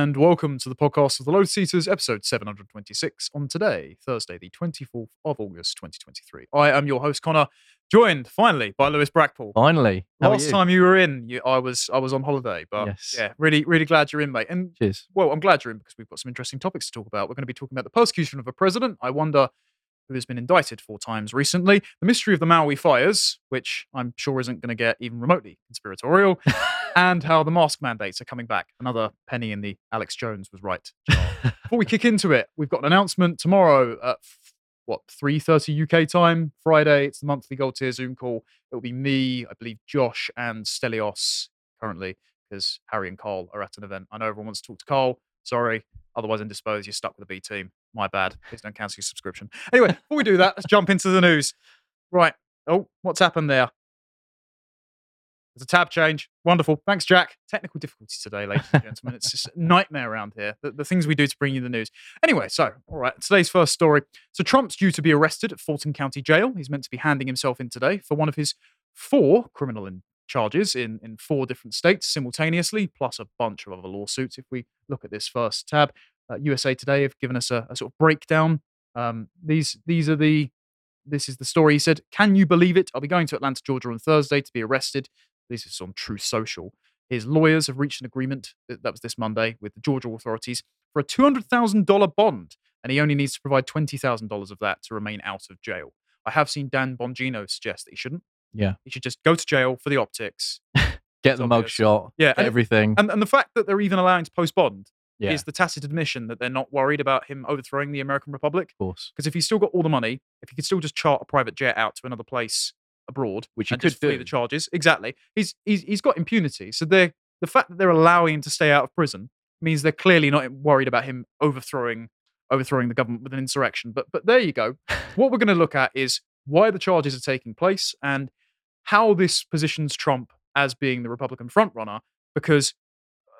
and welcome to the podcast of the Lotus Eaters, episode 726, on today, Thursday, the 24th of August, 2023. I am your host, Connor, joined finally by Lewis Brackpool. Finally. How Last you? time you were in, you, I was I was on holiday, but Yes. yeah, really really glad you're in, mate. And Cheers. well, I'm glad you're in because we've got some interesting topics to talk about. We're going to be talking about the persecution of a president. I wonder who has been indicted four times recently, the mystery of the Maui fires, which I'm sure isn't going to get even remotely conspiratorial, and how the mask mandates are coming back. Another penny in the Alex Jones was right. Before we kick into it, we've got an announcement tomorrow at what 3:30 UK time, Friday. It's the monthly Gold Tier Zoom call. It will be me, I believe, Josh and Stelios currently because Harry and Carl are at an event. I know everyone wants to talk to Carl. Sorry, otherwise indisposed. You're stuck with the B team. My bad. Please don't cancel your subscription. Anyway, before we do that, let's jump into the news. Right. Oh, what's happened there? There's a tab change. Wonderful. Thanks, Jack. Technical difficulties today, ladies and gentlemen. It's just a nightmare around here. The, the things we do to bring you the news. Anyway, so, all right, today's first story. So, Trump's due to be arrested at Fulton County Jail. He's meant to be handing himself in today for one of his four criminal in- charges in, in four different states simultaneously, plus a bunch of other lawsuits. If we look at this first tab, uh, USA Today have given us a, a sort of breakdown. Um, these these are the this is the story. He said, "Can you believe it? I'll be going to Atlanta, Georgia on Thursday to be arrested." This is on Truth Social. His lawyers have reached an agreement that was this Monday with the Georgia authorities for a two hundred thousand dollar bond, and he only needs to provide twenty thousand dollars of that to remain out of jail. I have seen Dan Bongino suggest that he shouldn't. Yeah. He should just go to jail for the optics. Get the obvious. mugshot. Yeah, and- everything. And, and the fact that they're even allowing to post bond yeah. is the tacit admission that they're not worried about him overthrowing the American Republic. of course. Because if he's still got all the money, if he could still just chart a private jet out to another place abroad, Which he could do. the charges, exactly, he's he's he's got impunity. So they the fact that they're allowing him to stay out of prison means they're clearly not worried about him overthrowing overthrowing the government with an insurrection. But but there you go. what we're going to look at is why the charges are taking place and how this positions Trump as being the Republican frontrunner. Because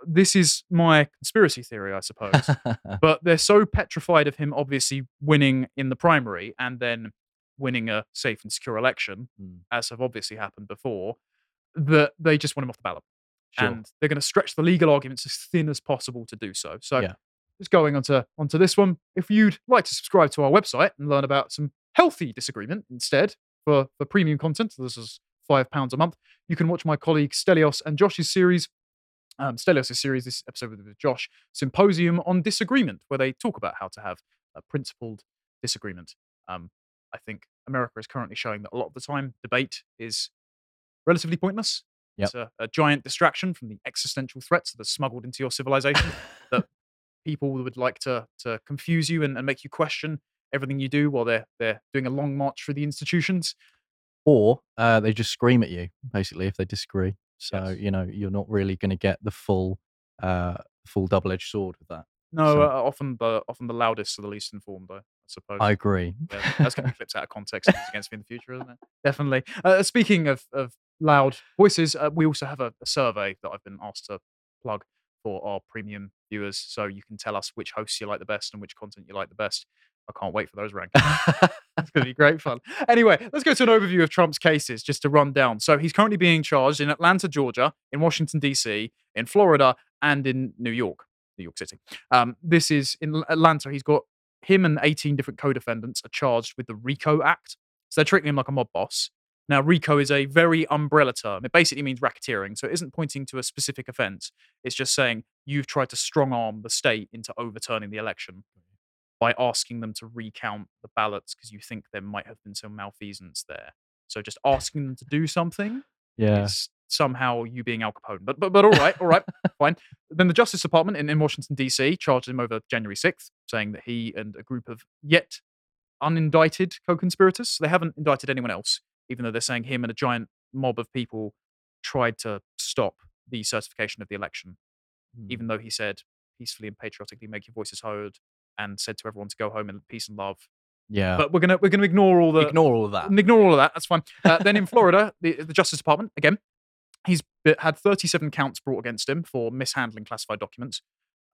this is my conspiracy theory, I suppose but they're so petrified of him obviously winning in the primary and then winning a safe and secure election, Mm, as have obviously happened before, that they just want him off the ballot. sure. And they're going to stretch the legal arguments as thin as possible to do so. So Yeah. just going onto onto this one, if you'd like to subscribe to our website and learn about some healthy disagreement instead for, for premium content, this is five pounds a month, you can watch my colleague Stelios and Josh's series um, Stelios' series, this episode with, Josh, Symposium on Disagreement, where they talk about how to have a principled disagreement. Um, I think America is currently showing that a lot of the time debate is relatively pointless. Yep. It's a, a giant distraction from the existential threats that are smuggled into your civilization. that people would like to to confuse you and, and make you question everything you do while they're they're doing a long march through the institutions. or uh, they just scream at you, basically, if they disagree. So, Yes. you know, you're not really going to get the full uh, full double edged sword with that. No, So- uh, often the often the loudest are the least informed, though. I suppose. I agree. Yeah, that's going to be clipped out of context against me in the future, isn't it? Definitely. Uh, speaking of, of loud voices, uh, we also have a, a survey that I've been asked to plug for our premium viewers, so you can tell us which hosts you like the best and which content you like the best. I can't wait for those rankings. It's going to be great fun. Anyway, let's go to an overview of Trump's cases just to run down. So he's currently being charged in Atlanta, Georgia, in Washington, D.C., in Florida, and in New York, New York City. Um, this is in Atlanta. He's got him and 18 different co defendants are charged with the RICO Act. So they're treating him like a mob boss. Now, RICO is a very umbrella term. It basically means racketeering. So it isn't pointing to a specific offense. It's just saying you've tried to strong arm the state into overturning the election by asking them to recount the ballots because you think there might have been some malfeasance there. So just asking them to do something yeah. is somehow you being Al Capone. But but but all right, all right, fine. Then the Justice Department in, in Washington D.C. charged him over January sixth, saying that he and a group of yet unindicted co-conspirators. So they haven't indicted anyone else, even though they're saying him and a giant mob of people tried to stop the certification of the election. Mm. Even though he said peacefully and patriotically make your voices heard and said to everyone to go home in peace and love. Yeah. But we're gonna we're gonna ignore all the Ignore all of that. ignore all of that. That's fine. Uh, then in Florida, the, the Justice Department again, he's had 37 counts brought against him for mishandling classified documents.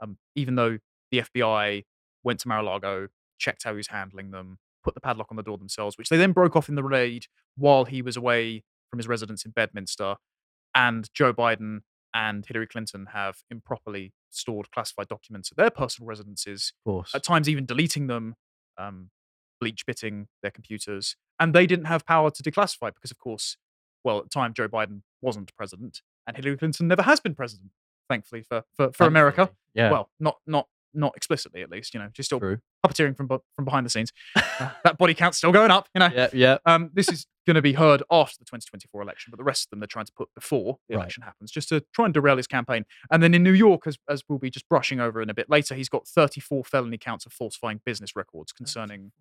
Um, even though the FBI went to Mar-a-Lago, checked how he was handling them, put the padlock on the door themselves, which they then broke off in the raid while he was away from his residence in Bedminster. And Joe Biden and Hillary Clinton have improperly stored classified documents at their personal residences, Of course. at times even deleting them, um, bleach bitting their computers, and they didn't have power to declassify because, of course, well, at the time Joe Biden wasn't president, and Hillary Clinton never has been president, thankfully for for, for America. Yeah. Well, not not not explicitly at least. You know, she's still true. puppeteering from from behind the scenes. Uh, that body count's still going up. You know. Yeah. Yeah. Um, this is going to be heard after the 2024 election, but the rest of them they're trying to put before the Right. election happens, just to try and derail his campaign. And then in New York, as, as we'll be just brushing over in a bit later, he's got 34 felony counts of falsifying business records concerning,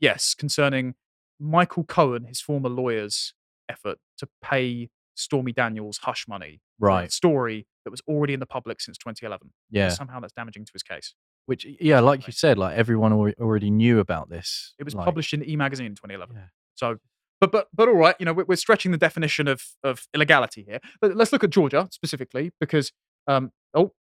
yes, concerning Michael Cohen, his former lawyer's effort to pay Stormy Daniels hush money Right. story that was already in the public since 2011. Yeah. Somehow that's damaging to his case. Which, yeah, like you said, like everyone already knew about this. It was like, published in E Magazine in 2011. Yeah. So, but but but all right, you know, we're, we're stretching the definition of of illegality here. But let's look at Georgia specifically because um oh,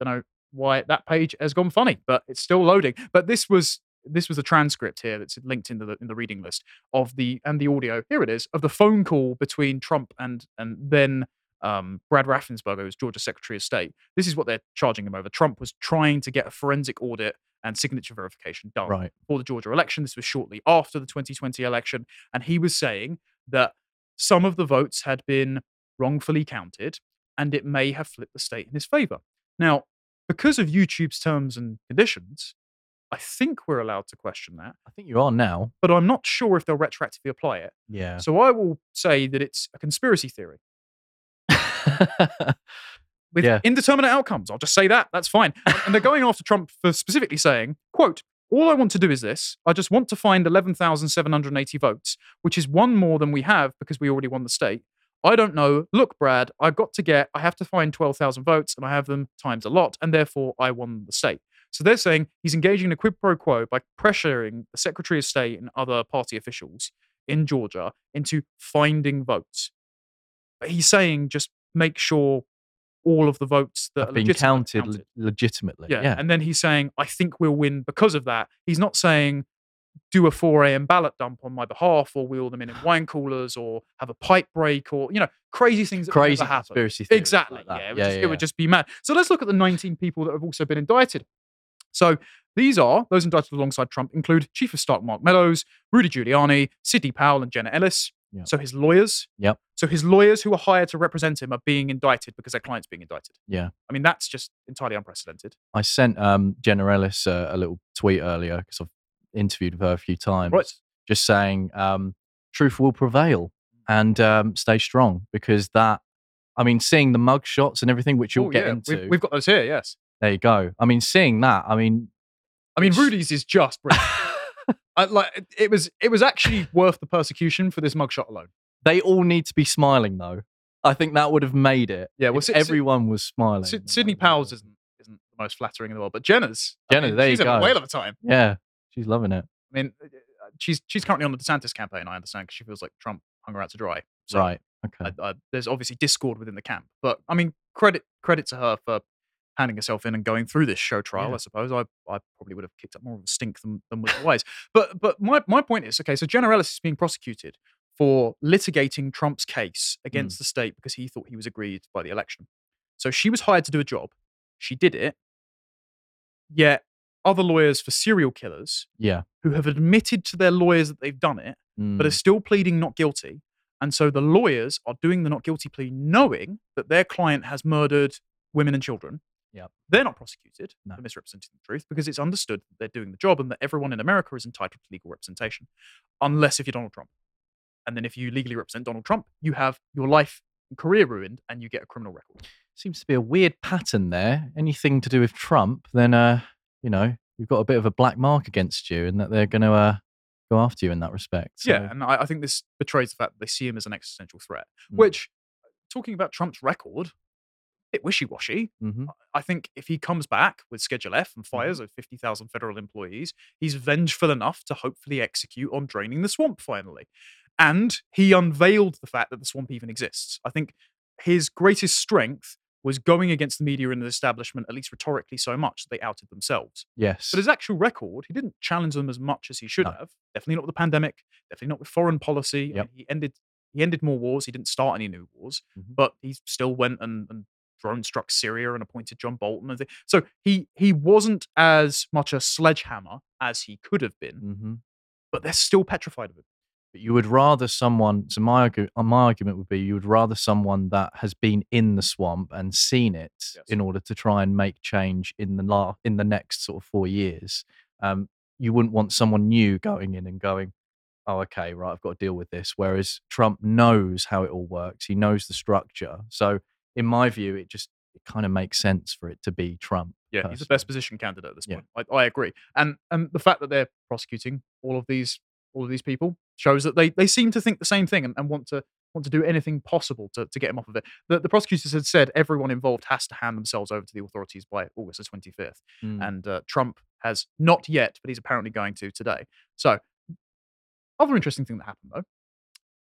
I don't know why that page has gone funny, but it's still loading. But this was this was a transcript here that's linked in the in the reading list of the and the audio. Here it is of the phone call between Trump and and then um, Brad Raffensperger, who's Georgia Secretary of State. This is what they're charging him over. Trump was trying to get a forensic audit and signature verification done Right. for the Georgia election. This was shortly after the 2020 election. And he was saying that some of the votes had been wrongfully counted and it may have flipped the state in his favor. Now, because of YouTube's terms and conditions, I think we're allowed to question that, I think you are now. but I'm not sure if they'll retroactively apply it. Yeah. So I will say that it's a conspiracy theory with Yeah. indeterminate outcomes. I'll just say that. That's fine. and they're going after Trump for specifically saying, quote, all I want to do is this. I just want to find 11,780 votes, which is one more than we have because we already won the state. I don't know. Look, Brad, I've got to get, I have to find 12,000 votes and I have them times a lot, and therefore I won the state. So they're saying he's engaging in a quid pro quo by pressuring the Secretary of State and other party officials in Georgia into finding votes. But he's saying just make sure all of the votes that Have been counted, counted. le- legitimately. Yeah. Yeah. And then he's saying, I think we'll win because of that. He's not saying do a 4 a.m. ballot dump on my behalf or wheel them in in wine coolers or have a pipe break or, you know, crazy things that Crazy happen. conspiracy theories Exactly. like yeah, it would, Yeah, just, yeah, it would just be mad. So let's look at the 19 people that have also been indicted. So these are, those indicted alongside Trump include Chief of Staff Mark Meadows, Rudy Giuliani, Sidney Powell, and Jenna Ellis. Yep. So his lawyers. Yep. So his lawyers who are hired to represent him are being indicted because their client's being indicted. Yeah. I mean, that's just entirely unprecedented. I sent um, uh, a little tweet earlier because I've interviewed with her a few times, Right. just saying um, truth will prevail and um, stay strong because that, I mean, seeing the mug shots and everything, which you'll Oh, get yeah, into, We've, we've got those here, yes. there you go. I mean, seeing that, I mean, I mean, Rudy's is just brilliant. I, like it- was. It was actually worth the persecution for this mugshot alone. they all need to be smiling though. I think that would have made it. Yeah, well, if Sid- Sid- everyone was smiling. Sydney that would have Powell's isn't isn't the most flattering in the world, but Jenna's. I Jenna, mean, there you she's a whale of a time. Yeah, she's loving it. I mean, uh, she's she's currently on the DeSantis campaign. I understand because she feels like Trump hung her out to dry. So right. Okay. I, I, there's obviously discord within the camp, but I mean, credit credit to her for handing herself in and going through this show trial. Yeah. I suppose I, I probably would have kicked up more of a stink than, than was wise. But but my, my point is okay. So Jenna Ellis is being prosecuted for litigating Trump's case Hmm. against the state because he thought he was aggrieved by the election. So she was hired to do a job. She did it. Yet other lawyers for serial killers yeah. who have admitted to their lawyers that they've done it but are Mm, still pleading not guilty. And so the lawyers are doing the not guilty plea knowing that their client has murdered women and children. Yep. They're not prosecuted No. for misrepresenting the truth because it's understood that they're doing the job and that everyone in America is entitled to legal representation, unless if you're Donald Trump. And then if you legally represent Donald Trump, you have your life and career ruined and you get a criminal record. seems to be a weird pattern there. Anything to do with Trump, then uh, you know, you've got a bit of a black mark against you, and that they're going to uh, go after you in that respect. So, Yeah, and I, I think this betrays the fact that they see him as an existential threat, Mm. which, talking about Trump's record, bit wishy washy. mhm. I think if he comes back with Schedule F and fires Mm-hmm. of 50,000 federal employees, he's vengeful enough to hopefully execute on draining the swamp finally. And he unveiled the fact that the swamp even exists. I think his greatest strength was going against the media and the establishment, at least rhetorically, so much that they outed themselves. yes, But his actual record, he didn't challenge them as much as he should No. have. Definitely not with the pandemic. Definitely not with foreign policy. I mean, he ended he ended more wars. He didn't start any new wars, Mhm. but he still went and, and drone struck Syria and appointed John Bolton. So he he wasn't as much a sledgehammer as he could have been, hmm but they're still petrified of it. But you would rather someone. So my uh, my argument would be you would rather someone that has been in the swamp and seen it Yes. in order to try and make change in the la- in the next sort of four years. Um, you wouldn't want someone new going in and going, "Oh, okay, right, I've got to deal with this." Whereas Trump knows how it all works. He knows the structure. So in my view, it just it kind of makes sense for it to be Trump. Yeah, he's the best position candidate at this Yeah. point. I, I agree, and and the fact that they're prosecuting all of these all of these people shows that they they seem to think the same thing and, and want to want to do anything possible to, to get him off of it. The, the prosecutors had said everyone involved has to hand themselves over to the authorities by August the twenty fifth, Mm. and uh, Trump has not yet, but he's apparently going to today. So, other interesting thing that happened though,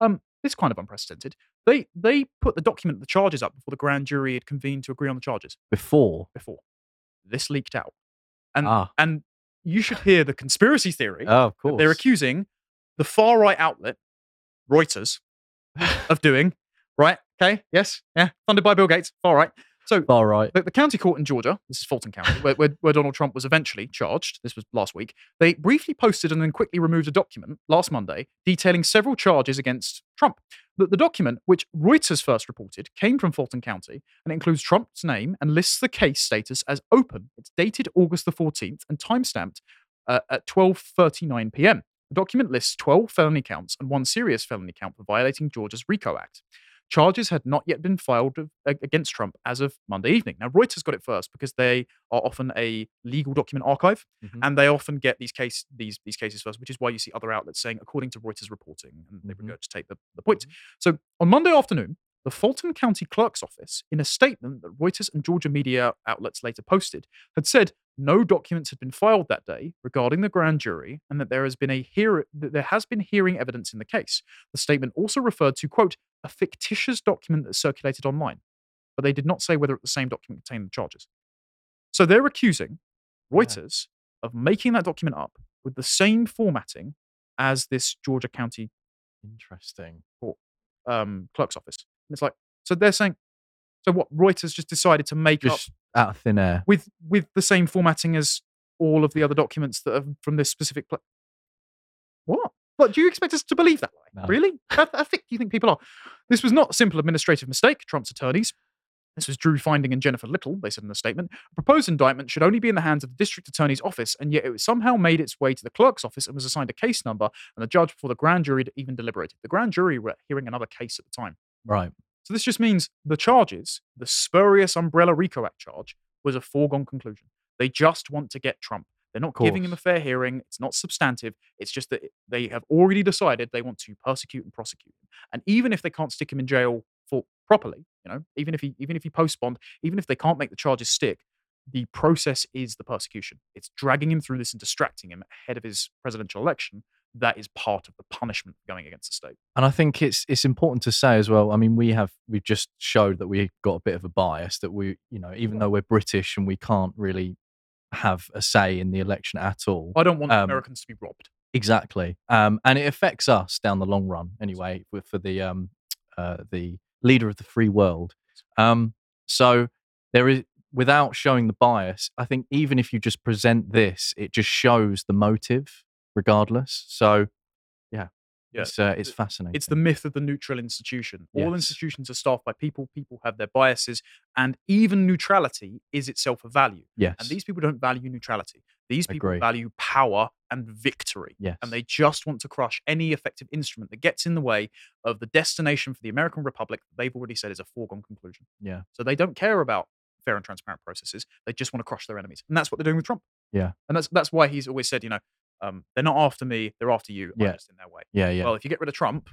um, it's kind of unprecedented. They they put the document, the charges up before the grand jury had convened to agree on the charges Before, before this leaked out. And ah, and you should hear the conspiracy theory oh, of course, they're accusing the far right outlet, Reuters, of doing. Right? Okay. Yes. Yeah. Funded by Bill Gates. Far right. So far right. the, the county court in Georgia, this is Fulton County, where, where, where Donald Trump was eventually charged, this was last week, they briefly posted and then quickly removed a document last Monday detailing several charges against Trump. The, the document, which Reuters first reported, came from Fulton County and includes Trump's name and lists the case status as open. It's dated August the 14th and timestamped uh, at 12.39 p.m. The document lists 12 felony counts and one serious felony count for violating Georgia's RICO Act. Charges had not yet been filed against Trump as of Monday evening. Now, Reuters got it first because they are often a legal document archive, Mhm. and they often get these case these these cases first, which is why you see other outlets saying, according to Reuters reporting, and they Mhm. regurgitate the, the point. So on Monday afternoon, the Fulton County Clerk's Office, in a statement that Reuters and Georgia media outlets later posted, had said no documents had been filed that day regarding the grand jury, and that there has been a hear- that there has been hearing evidence in the case. The statement also referred to quote a fictitious document that circulated online, but they did not say whether the same document contained the charges. So they're accusing Yeah. Reuters of making that document up with the same formatting as this Georgia County Interesting. um, clerk's office. And it's like, so they're saying, so what? Reuters just decided to make up Just out of thin air. with with the same formatting as all of the other documents that are from this specific. place. what? What do you expect us to believe that lie? No. Really? How, how thick do you think people are? This was not a simple administrative mistake. Trump's attorneys. This was Drew Findling and Jennifer Little, they said in the statement. A proposed indictment should only be in the hands of the district attorney's office, and yet it somehow made its way to the clerk's office and was assigned a case number, and the judge before the grand jury even deliberated. The grand jury were hearing another case at the time. Right. So this just means the charges, the spurious Umbrella RICO Act charge, was a foregone conclusion. They just want to get Trump. They're not giving him a fair hearing. It's not substantive. It's just that they have already decided they want to persecute and prosecute him. And even if they can't stick him in jail for properly, you know, even if he even if he post bond, even if they can't make the charges stick, the process is the persecution. It's dragging him through this and distracting him ahead of his presidential election. That is part of the punishment going against the state. And I think it's it's important to say as well. I mean, we have we've just showed that we've got a bit of a bias that we, you know, even though we're British and we can't really have a say in the election at all. I don't want Um, Americans to be robbed. Exactly. Um, and it affects us down the long run anyway, for the um, uh, the leader of the free world. Um, so there is, without showing the bias, I think even if you just present this, it just shows the motive, regardless. So, yeah, Yeah, it's uh, it's fascinating. It's the myth of the neutral institution. All Yes. institutions are staffed by people. People have their biases, and even neutrality is itself a value. yes, And these people don't value neutrality. These people value power and victory. yes, And they just want to crush any effective instrument that gets in the way of the destination for the American Republic that they've already said is a foregone conclusion. yeah, So they don't care about fair and transparent processes. They just want to crush their enemies. And that's what they're doing with Trump. Yeah. And that's that's why he's always said, you know, um, they're not after me, they're after you. Yeah. I'm just in their way. yeah, yeah. Well, if you get rid of Trump,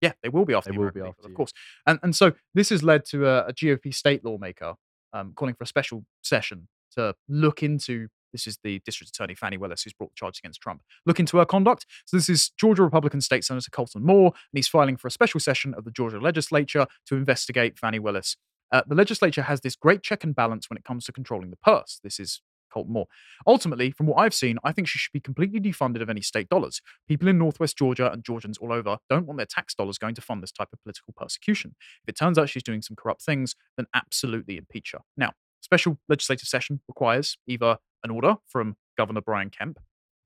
yeah, they will be after They the will be people, after of course. And and so this has led to a, a GOP state lawmaker um, calling for a special session to look into. This is the district attorney Fani Willis who's brought the charges against Trump. Look into her conduct. So this is Georgia Republican State Senator Colton Moore, and he's filing for a special session of the Georgia legislature to investigate Fani Willis. Uh, the legislature has this great check and balance when it comes to controlling the purse. This is Colton Moore. Ultimately, from what I've seen, I think she should be completely defunded of any state dollars. People in Northwest Georgia and Georgians all over don't want their tax dollars going to fund this type of political persecution. If it turns out she's doing some corrupt things, then absolutely impeach her. Now, special legislative session requires either an order from Governor Brian Kemp,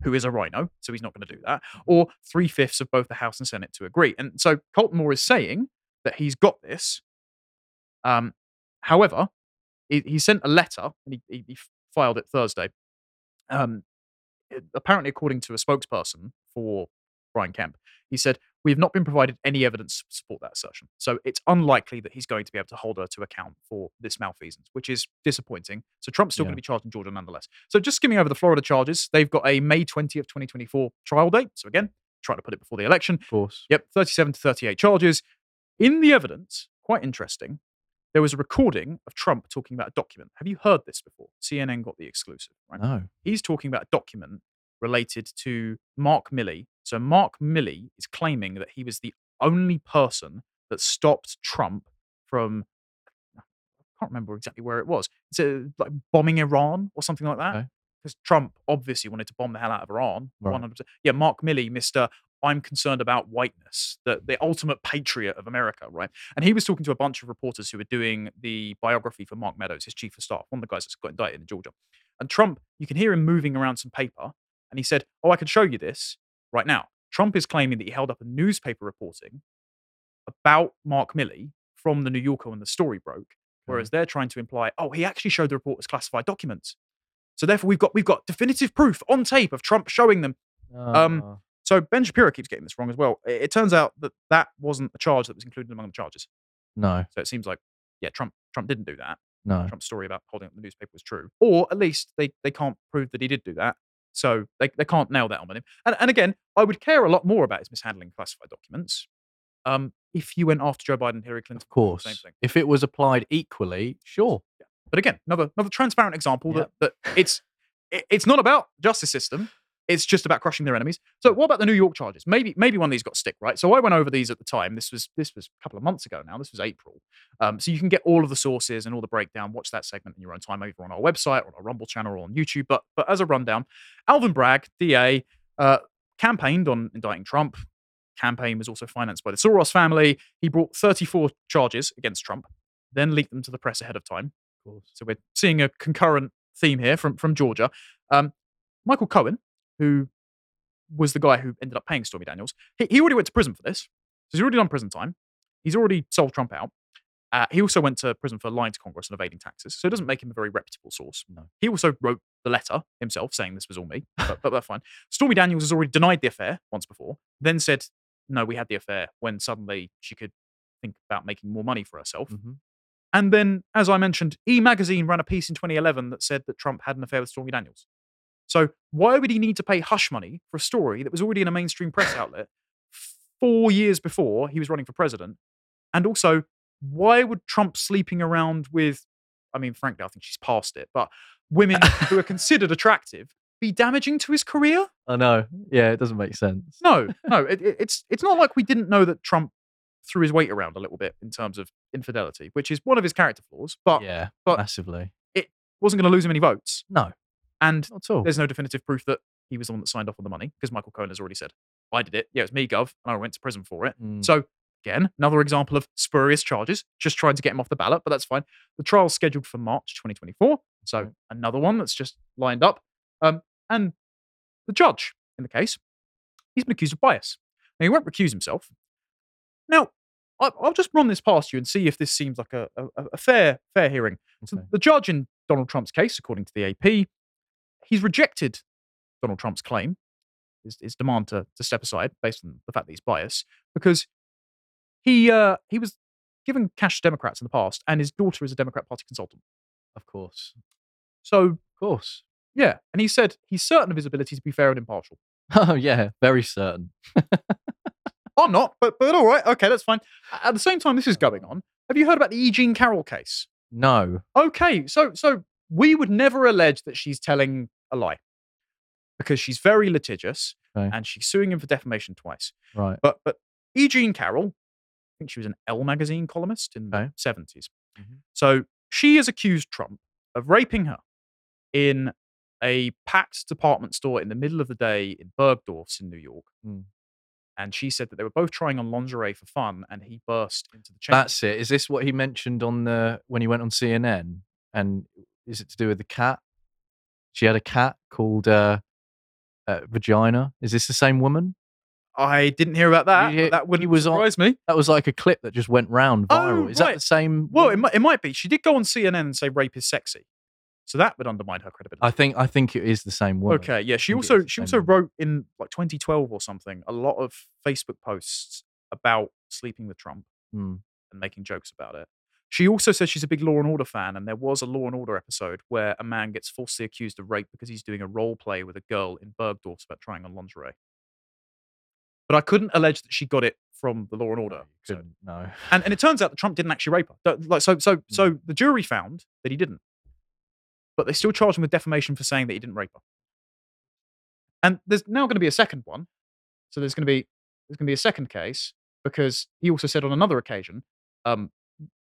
who is a RINO, so he's not going to do that, or three fifths of both the House and Senate to agree. And so Colton Moore is saying that he's got this. Um, however, he, he sent a letter and he, he filed it Thursday. Um, it- apparently, according to a spokesperson for Brian Kemp, he said, We have not been provided any evidence to support that assertion. So it's unlikely that he's going to be able to hold her to account for this malfeasance, which is disappointing. So Trump's still Yeah. going to be charged in Georgia nonetheless. So just skimming over the Florida charges, they've got a May 20th, 2024 trial date. So again, trying to put it before the election. Of course. Yep, 37 to 38 charges. In the evidence, quite interesting, there was a recording of Trump talking about a document. Have you heard this before? CNN got the exclusive, right? No. He's talking about a document related to Mark Milley. So Mark Milley is claiming that he was the only person that stopped Trump from I can't remember exactly where it was. It's a, like bombing Iran or something like that. Okay. Because Trump obviously wanted to bomb the hell out of Iran. Right. 100%. Yeah, Mark Milley, Mr. I'm concerned about whiteness, the, the ultimate patriot of America, right? And he was talking to a bunch of reporters who were doing the biography for Mark Meadows, his chief of staff, one of the guys that's got indicted in Georgia. And Trump, you can hear him moving around some paper, and he said, Oh, I can show you this right now. Trump is claiming that he held up a newspaper reporting about Mark Milley from the New Yorker when the story broke, whereas they're trying to imply, oh, he actually showed the report as classified documents. So therefore, we've got we've got definitive proof on tape of Trump showing them. Um, Ah, So Ben Shapiro keeps getting this wrong as well. It, it turns out that that wasn't a charge that was included among the charges. no. So it seems like, yeah, Trump Trump didn't do that. No. Trump's story about holding up the newspaper was true, or at least they they can't prove that he did do that. So they, they can't nail that on him. And, and again, I would care a lot more about his mishandling classified documents um, if you went after Joe Biden and Hillary Clinton. Of course. Same thing. If it was applied equally, sure. Yeah. But again, another another transparent example Yep. that, that it's it- it's not about justice system. It's just about crushing their enemies. So what about the New York charges? Maybe maybe one of these got stick, right? So I went over these at the time. This was this was a couple of months ago now. This was April. Um, so you can get all of the sources and all the breakdown. Watch that segment in your own time over on our website or on our Rumble channel or on YouTube. But but as a rundown, Alvin Bragg, DA, uh, campaigned on indicting Trump. Campaign was also financed by the Soros family. He brought 34 charges against Trump, then leaked them to the press ahead of time. Of. So we're seeing a concurrent theme here from from Georgia. Um, Michael Cohen, who was the guy who ended up paying Stormy Daniels, he, he already went to prison for this. So he's already done prison time. He's already sold Trump out. Uh, he also went to prison for lying to Congress and evading taxes. So it doesn't make him a very reputable source. No. He also wrote the letter himself saying this was all me, but, but that's fine. Stormy Daniels has already denied the affair once before, then said, no, we had the affair when suddenly she could think about making more money for herself. Mhm. And then, as I mentioned, E Magazine ran a piece in 2011 that said that Trump had an affair with Stormy Daniels. So why would he need to pay hush money for a story that was already in a mainstream press outlet four years before he was running for president? And also, why would Trump sleeping around with, I mean, frankly, I think she's past it, but women who are considered attractive be damaging to his career? I know. Yeah, it doesn't make sense. No, no, it, it- it's it's not like we didn't know that Trump threw his weight around a little bit in terms of infidelity, which is one of his character flaws, but yeah, but- massively. It wasn't going to lose him any votes. No, And not at all. there's no definitive proof that he was the one that signed off on the money because Michael Cohen has already said, I did it. Yeah, it was me, Gov, and I went to prison for it. Mm, So, again, another example of spurious charges, just trying to get him off the ballot, but that's fine. The trial's scheduled for March 2024. So, Right. another one that's just lined up. Um, and the judge in the case, he's been accused of bias. Now, he won't recuse himself. Now, I'll just run this past you and see if this seems like a, a, a fair fair hearing. So the judge in Donald Trump's case, according to the AP, he's rejected Donald Trump's claim, his, his demand to, to step aside based on the fact that he's biased, because he uh, he was given cash to Democrats in the past, and his daughter is a Democrat Party consultant. Of course. So Of course. yeah, and he said he's certain of his ability to be fair and impartial. Oh, yeah, very certain. I'm not, but but all right, okay, that's fine. At the same time, this is going on. Have you heard about the E. Jean Carroll case? No. Okay, so so we would never allege that she's telling a lie because she's very litigious Okay. and she's suing him for defamation twice. Right. But but E. Jean Carroll, I think she was an Elle magazine columnist in Okay. the seventies. Mhm. So she has accused Trump of raping her in a packed department store in the middle of the day in Bergdorf's in New York. Mm. And she said that they were both trying on lingerie for fun, and he burst into the change. That's it. Is this what he mentioned on the when he went on CNN? And is it to do with the cat? She had a cat called uh, uh, Vagina. Is this the same woman? I didn't hear about that. But that he wouldn't was on- surprise me. That was like a clip that just went round viral. Oh, is that the same? Well, it might, it might be. She did go on CNN and say rape is sexy, so that would undermine her credibility. I think I think it is the same woman. Okay, yeah. She also she also woman. wrote in like 2012 or something a lot of Facebook posts about sleeping with Trump Hmm. and making jokes about it. She also says she's a big Law and Order fan, and there was a Law and Order episode where a man gets falsely accused of rape because he's doing a role play with a girl in Bergdorf's about trying on lingerie. But I couldn't allege that she got it from the Law and Order. so- no. and and it turns out that Trump didn't actually rape her. Like so, so, so the jury found that he didn't, but they still charged him with defamation for saying that he didn't rape her. And there's now going to be a second one. So there's going to be there's going to be a second case because he also said on another occasion, um,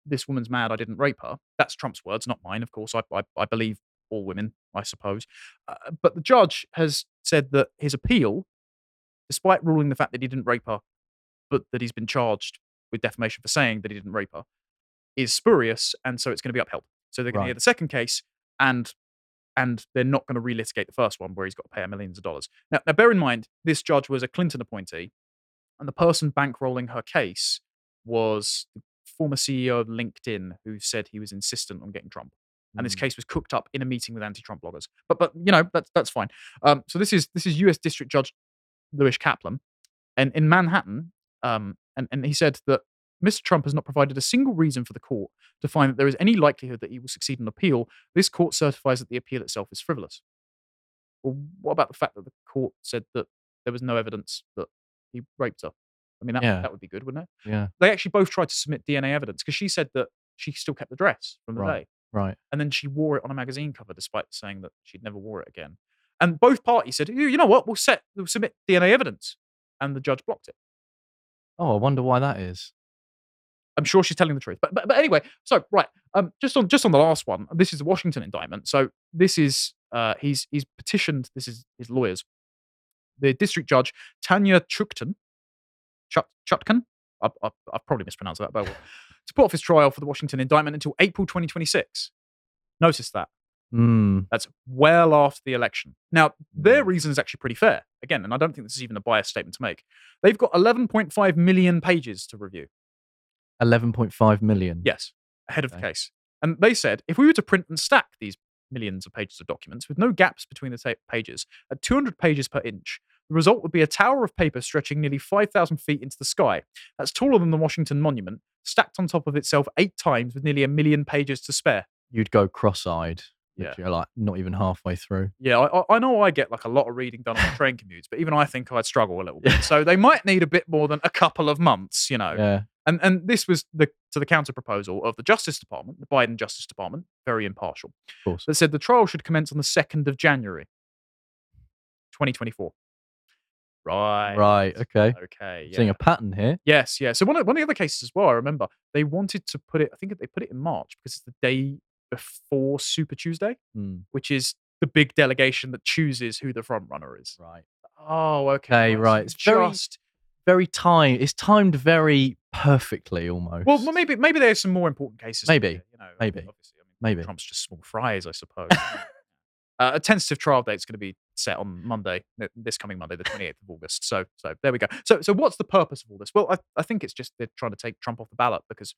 "This woman's mad. I didn't rape her." That's Trump's words, not mine. Of course, I I, I believe all women, I suppose. Uh, but the judge has said that his appeal, despite ruling the fact that he didn't rape her, but that he's been charged with defamation for saying that he didn't rape her, is spurious, and so it's going to be upheld. So they're going to hear the second case, and and they're not going to relitigate the first one where he's got to pay millions of dollars. Now, now, bear in mind, this judge was a Clinton appointee, and the person bankrolling her case was former CEO of LinkedIn, who said he was insistent on getting Trump and this Mm. case was cooked up in a meeting with anti-Trump bloggers. But but you know that's that's fine. Um, so this is this is U.S. District Judge Lewis Kaplan, and in Manhattan, um, and and he said that Mr. Trump has not provided a single reason for the court to find that there is any likelihood that he will succeed in appeal. This court certifies that the appeal itself is frivolous. Well, what about the fact that the court said that there was no evidence that he raped her? I mean, that, Yeah. that would be good, wouldn't it? Yeah. They actually both tried to submit DNA evidence because she said that she still kept the dress from the Right. day Right. and then she wore it on a magazine cover despite saying that she'd never wore it again. And both parties said, "You you know what? We'll set we'll submit DNA evidence," and the judge blocked it. Oh, I wonder why that is. I'm sure she's telling the truth. But but, but anyway, so right, um, just on just on the last one, this is the Washington indictment. So this is uh, he's he's petitioned. This is his lawyers, the district judge Tanya Chukton, Chut, Chutkan. I, I, I've probably mispronounced that, but to put off his trial for the Washington indictment until April 2026. Notice that. Mm. That's well after the election. Now, their Mm. reason is actually pretty fair. Again, and I don't think this is even a biased statement to make. They've got 11.5 million pages to review. 11.5 million. Yes, ahead of the case. And they said if we were to print and stack these millions of pages of documents with no gaps between the pages at 200 pages per inch, the result would be a tower of paper stretching nearly 5,000 feet into the sky. That's taller than the Washington Monument, stacked on top of itself eight times with nearly a million pages to spare. You'd go cross-eyed. Yeah. You're like not even halfway through. Yeah, I, I- know I get like a lot of reading done on train commutes, but even I think I'd struggle a little bit. So they might need a bit more than a couple of months, you know. Yeah. And and this was the to the counter proposal of the Justice Department, the Biden Justice Department, very impartial, Of course. that said the trial should commence on the second of January, 2024. Right. Right. Okay. Okay. Seeing a pattern here. Yes. Yeah. So one of one of the other cases as well, I remember they wanted to put it. I think they put it in March because it's the day before Super Tuesday, Mm. which is the big delegation that chooses who the front runner is. Right. Oh, okay. Okay, right. It's It's very- just Very time. It's timed very perfectly, almost. well, well, maybe maybe there's some more important cases. Maybe, here, you know, maybe, Obviously, I mean, maybe. Trump's just small fries, I suppose. uh, a tentative trial date is going to be set on Monday, this coming Monday, the 28th of August. So, so there we go. So, so what's the purpose of all this? Well, I, I think it's just they're trying to take Trump off the ballot because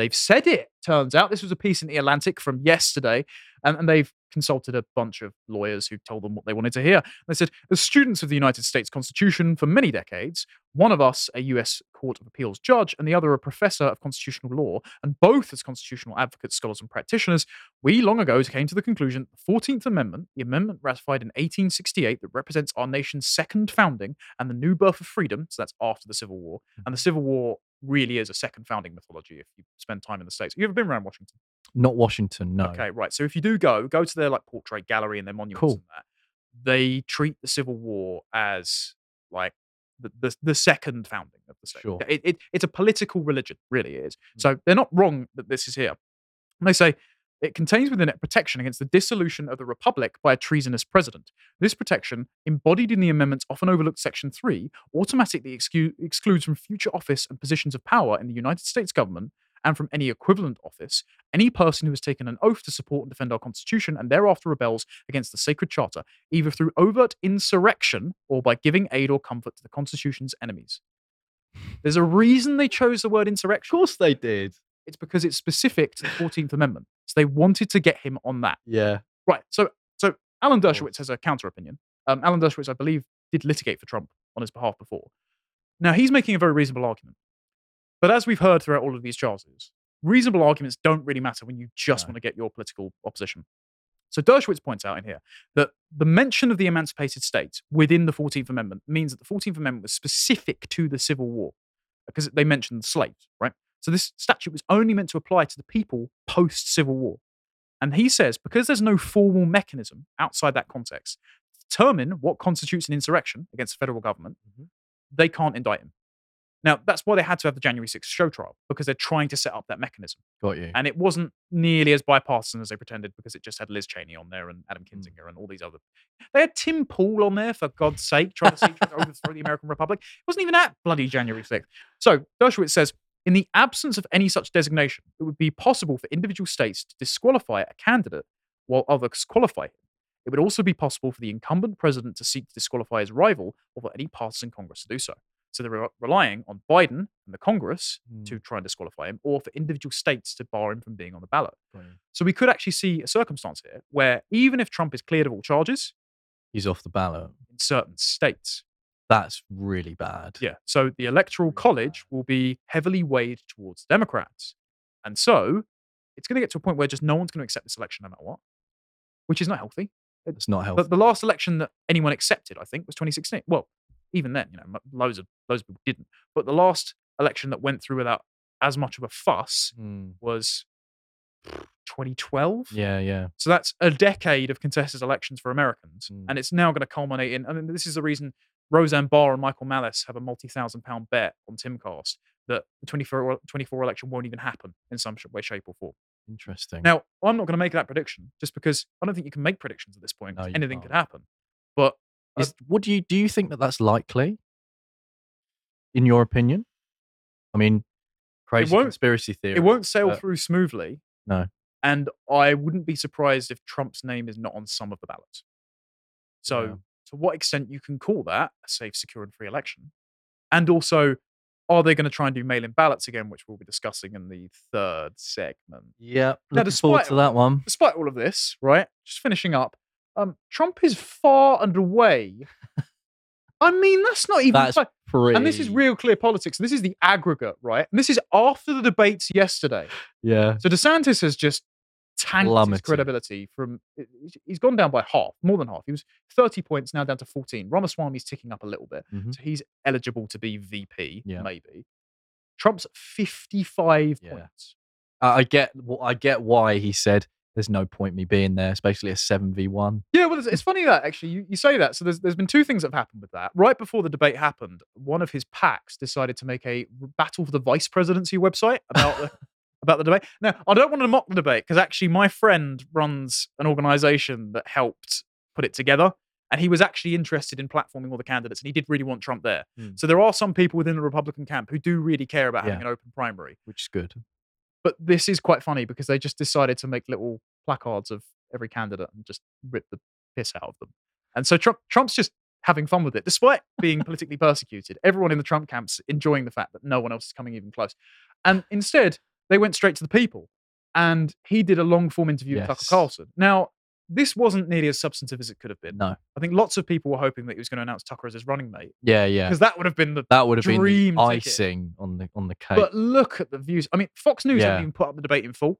they've said it. Turns out this was a piece in the Atlantic from yesterday, and, and they've consulted a bunch of lawyers who told them what they wanted to hear. They said, as students of the United States Constitution for many decades, one of us a U.S. Court of Appeals judge, and the other a professor of constitutional law, and both as constitutional advocates, scholars, and practitioners, we long ago came to the conclusion the 14th Amendment, the amendment ratified in 1868 that represents our nation's second founding and the new birth of freedom, so that's after the Civil War, and the Civil War really is a second founding mythology if you spend time in the States. You ever been around Washington? Not Washington. No. Okay, right. So if you do go, go to their like portrait gallery and their monuments Cool. and that. They treat the Civil War as like the, the, the second founding of the state. Sure. It, it, it's a political religion, really is. Mm. So they're not wrong that this is here. And they say It contains within it protection against the dissolution of the republic by a treasonous president. This protection, embodied in the amendment's often overlooked Section 3, automatically excu- excludes from future office and positions of power in the United States government and from any equivalent office any person who has taken an oath to support and defend our Constitution and thereafter rebels against the sacred charter, either through overt insurrection or by giving aid or comfort to the Constitution's enemies. There's a reason they chose the word insurrection. Of course they did. It's because it's specific to the 14th Amendment. So they wanted to get him on that. Yeah. Right. So so Alan. Dershowitz has a counter opinion. Um, Alan Dershowitz, I believe, did litigate for Trump on his behalf before. Now he's making a very reasonable argument. But as we've heard throughout all of these charges, reasonable arguments don't really matter when you just No. want to get your political opposition. So Dershowitz points out in here that the mention of the emancipated states within the 14th Amendment means that the 14th Amendment was specific to the Civil War because they mentioned slaves, right? So this statute was only meant to apply to the people post Civil War. And he says because there's no formal mechanism outside that context to determine what constitutes an insurrection against the federal government, Mhm. they can't indict him. Now, that's why they had to have the January 6th show trial, because they're trying to set up that mechanism. Got you. And it wasn't nearly as bipartisan as they pretended because it just had Liz Cheney on there and Adam Kinzinger and all these other. They had Tim Pool on there, for God's sake, trying to see trying to overthrow the American Republic. It wasn't even at bloody January 6th. So Dershowitz says in the absence of any such designation, it would be possible for individual states to disqualify a candidate while others qualify him. It would also be possible for the incumbent president to seek to disqualify his rival or for any partisan Congress to do so. So they're re- relying on Biden and the Congress hmm. to try and disqualify him, or for individual states to bar him from being on the ballot. You. So we could actually see a circumstance here where even if Trump is cleared of all charges He's off the ballot. in certain states, That's really bad. yeah, so the electoral college will be heavily weighed towards Democrats. And so it's going to get to a point where just no one's going to accept this election no matter what, which is not healthy. It's not healthy. But the last election that anyone accepted, I think, was 2016. Well, even then, you know, loads of loads of people didn't. But the last election that went through without as much of a fuss Mm. was 2012. Yeah, yeah. So that's a decade of contested elections for Americans. Mm. And it's now going to culminate in, I mean, this is the reason Roseanne Barr and Michael Malice have a multi thousand pound bet on Timcast that the 24, 24 election won't even happen in some way, shape, or form. Interesting. Now, I'm not going to make that prediction just because I don't think you can make predictions at this point. No, Anything can't. could happen. But uh, what do you do? You think that that's likely? In your opinion? I mean, crazy conspiracy theory. it won't sail through smoothly. No. And I wouldn't be surprised if Trump's name is not on some of the ballots. So. To what extent you can call that a safe, secure, and free election? And also, are they going to try and do mail in ballots again, which we'll be discussing in the third segment? Yeah. Now, Looking forward despite- to that one. Despite all of this, right? Just finishing up, um, Trump is far and away. I mean, that's not even. That's pretty. And this is real clear politics. This is the aggregate, right? And this is after the debates yesterday. Yeah. So DeSantis has just tanked his credibility from. He's gone down by half, more than half. He was 30 points, now down to 14. Ramaswamy's ticking up a little bit. Mhm. So he's eligible to be VP, Yeah. maybe. Trump's 55 Yeah. points. I I get. wh- I get why he said there's no point me being there. It's basically a seven v one. Yeah, well, it's, it's funny that actually you, you say that. So there's there's been two things that have happened with that. Right before the debate happened, one of his PACs decided to make a battle for the vice presidency website about the about the debate. Now, I don't want to mock the debate because actually my friend runs an organization that helped put it together. And he was actually interested in platforming all the candidates, and he did really want Trump there. Hmm. So there are some people within the Republican camp who do really care about having an open primary. which is good. But this is quite funny because they just decided to make little placards of every candidate and just rip the piss out of them. And so Trump, Trump's just having fun with it, despite being politically persecuted. Everyone in the Trump camp's enjoying the fact that no one else is coming even close. And instead, they went straight to the people. And he did a long form interview with Tucker Carlson. Now, this wasn't nearly as substantive as it could have been. No. I think lots of people were hoping that he was going to announce Tucker as his running mate Yeah, yeah. because that would have been the That would have been dream the ticket. icing on the on the cake. but look at the views. I mean, Fox News Yeah. haven't even put up the debate in full.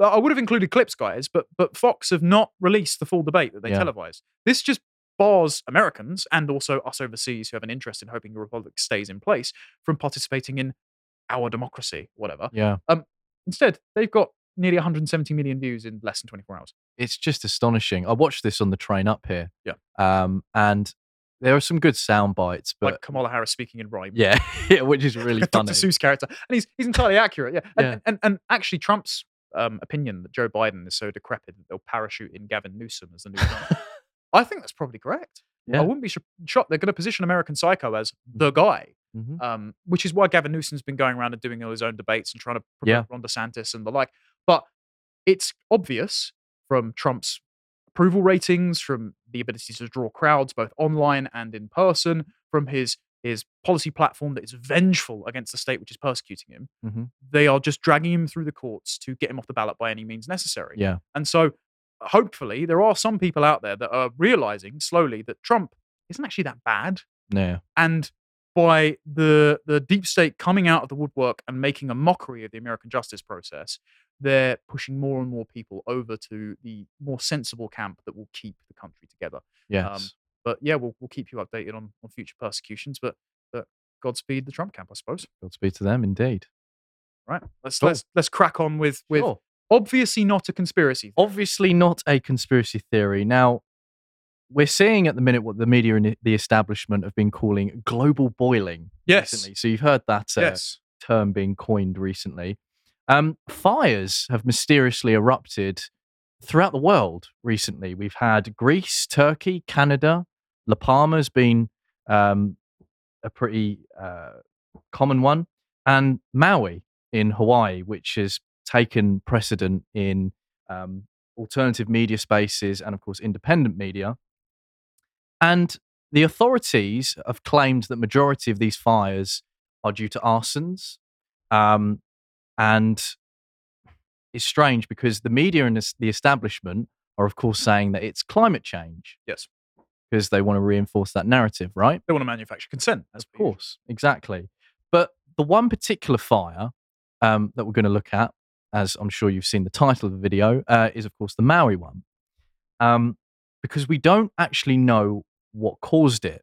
I would have included clips, guys, but but Fox have not released the full debate that they Yeah. televised. This just bars Americans and also us overseas who have an interest in hoping the republic stays in place from participating in our democracy, whatever. yeah. Instead, they've got nearly 170 million views in less than 24 hours. it's just astonishing. I watched this on the train up here. Yeah. Um, and there are some good sound bites, but like Kamala Harris speaking in rhyme. yeah, yeah, which is really funny. Dr. Seuss character, and he's he's entirely accurate. Yeah, and, Yeah. And, and and actually, Trump's um, opinion that Joe Biden is so decrepit that they'll parachute in Gavin Newsom as the new I think that's probably correct. Yeah. I wouldn't be sh- shocked. They're going to position American Psycho as the guy, Mhm. um, which is why Gavin Newsom's been going around and doing all his own debates and trying to promote Yeah. Ron DeSantis and the like. But it's obvious from Trump's approval ratings, from the ability to draw crowds both online and in person, from his his policy platform that is vengeful against the state which is persecuting him. Mhm. They are just dragging him through the courts to get him off the ballot by any means necessary. Yeah. And so, hopefully, there are some people out there that are realizing slowly that Trump isn't actually that bad. Yeah. And by the the deep state coming out of the woodwork and making a mockery of the American justice process, they're pushing more and more people over to the more sensible camp that will keep the country together. Um, yes. But yeah, we'll we'll keep you updated on, on future persecutions. But but Godspeed the Trump camp, I suppose. Godspeed to them, indeed. Right. Let's Cool. let's let's crack on with with Sure. obviously not a conspiracy. theory. obviously not a conspiracy theory. Now, we're seeing at the minute what the media and the establishment have been calling global boiling. Yes. Recently. So you've heard that uh, yes. term being coined recently. Um, fires have mysteriously erupted throughout the world recently. We've had Greece, Turkey, Canada. La Palma's been um, a pretty uh, common one, and Maui in Hawaii, which has taken precedent in um, alternative media spaces and, of course, independent media. And the authorities have claimed that majority of these fires are due to arsons. Um, and it's strange because the media and the establishment are, of course, saying that it's climate change Yes. because they want to reinforce that narrative, right? They want to manufacture consent. Of usual. course, exactly. But the one particular fire um, that we're going to look at, as I'm sure you've seen the title of the video, uh, is of course the Maui one, um, because we don't actually know what caused it,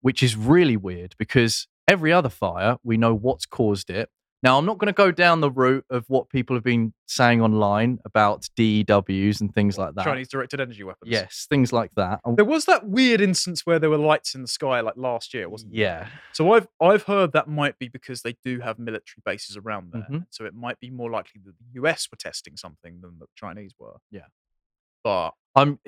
which is really weird. Because every other fire, we know what's caused it. Now, I'm not going to go down the route of what people have been saying online about DEWs and things like that. Chinese directed energy weapons. Yes, things like that. There was that weird instance where there were lights in the sky like last year, wasn't there? Yeah. So I've I've heard that might be because they do have military bases around there. Mhm. So it might be more likely that the US were testing something than the Chinese were. Yeah. But I'm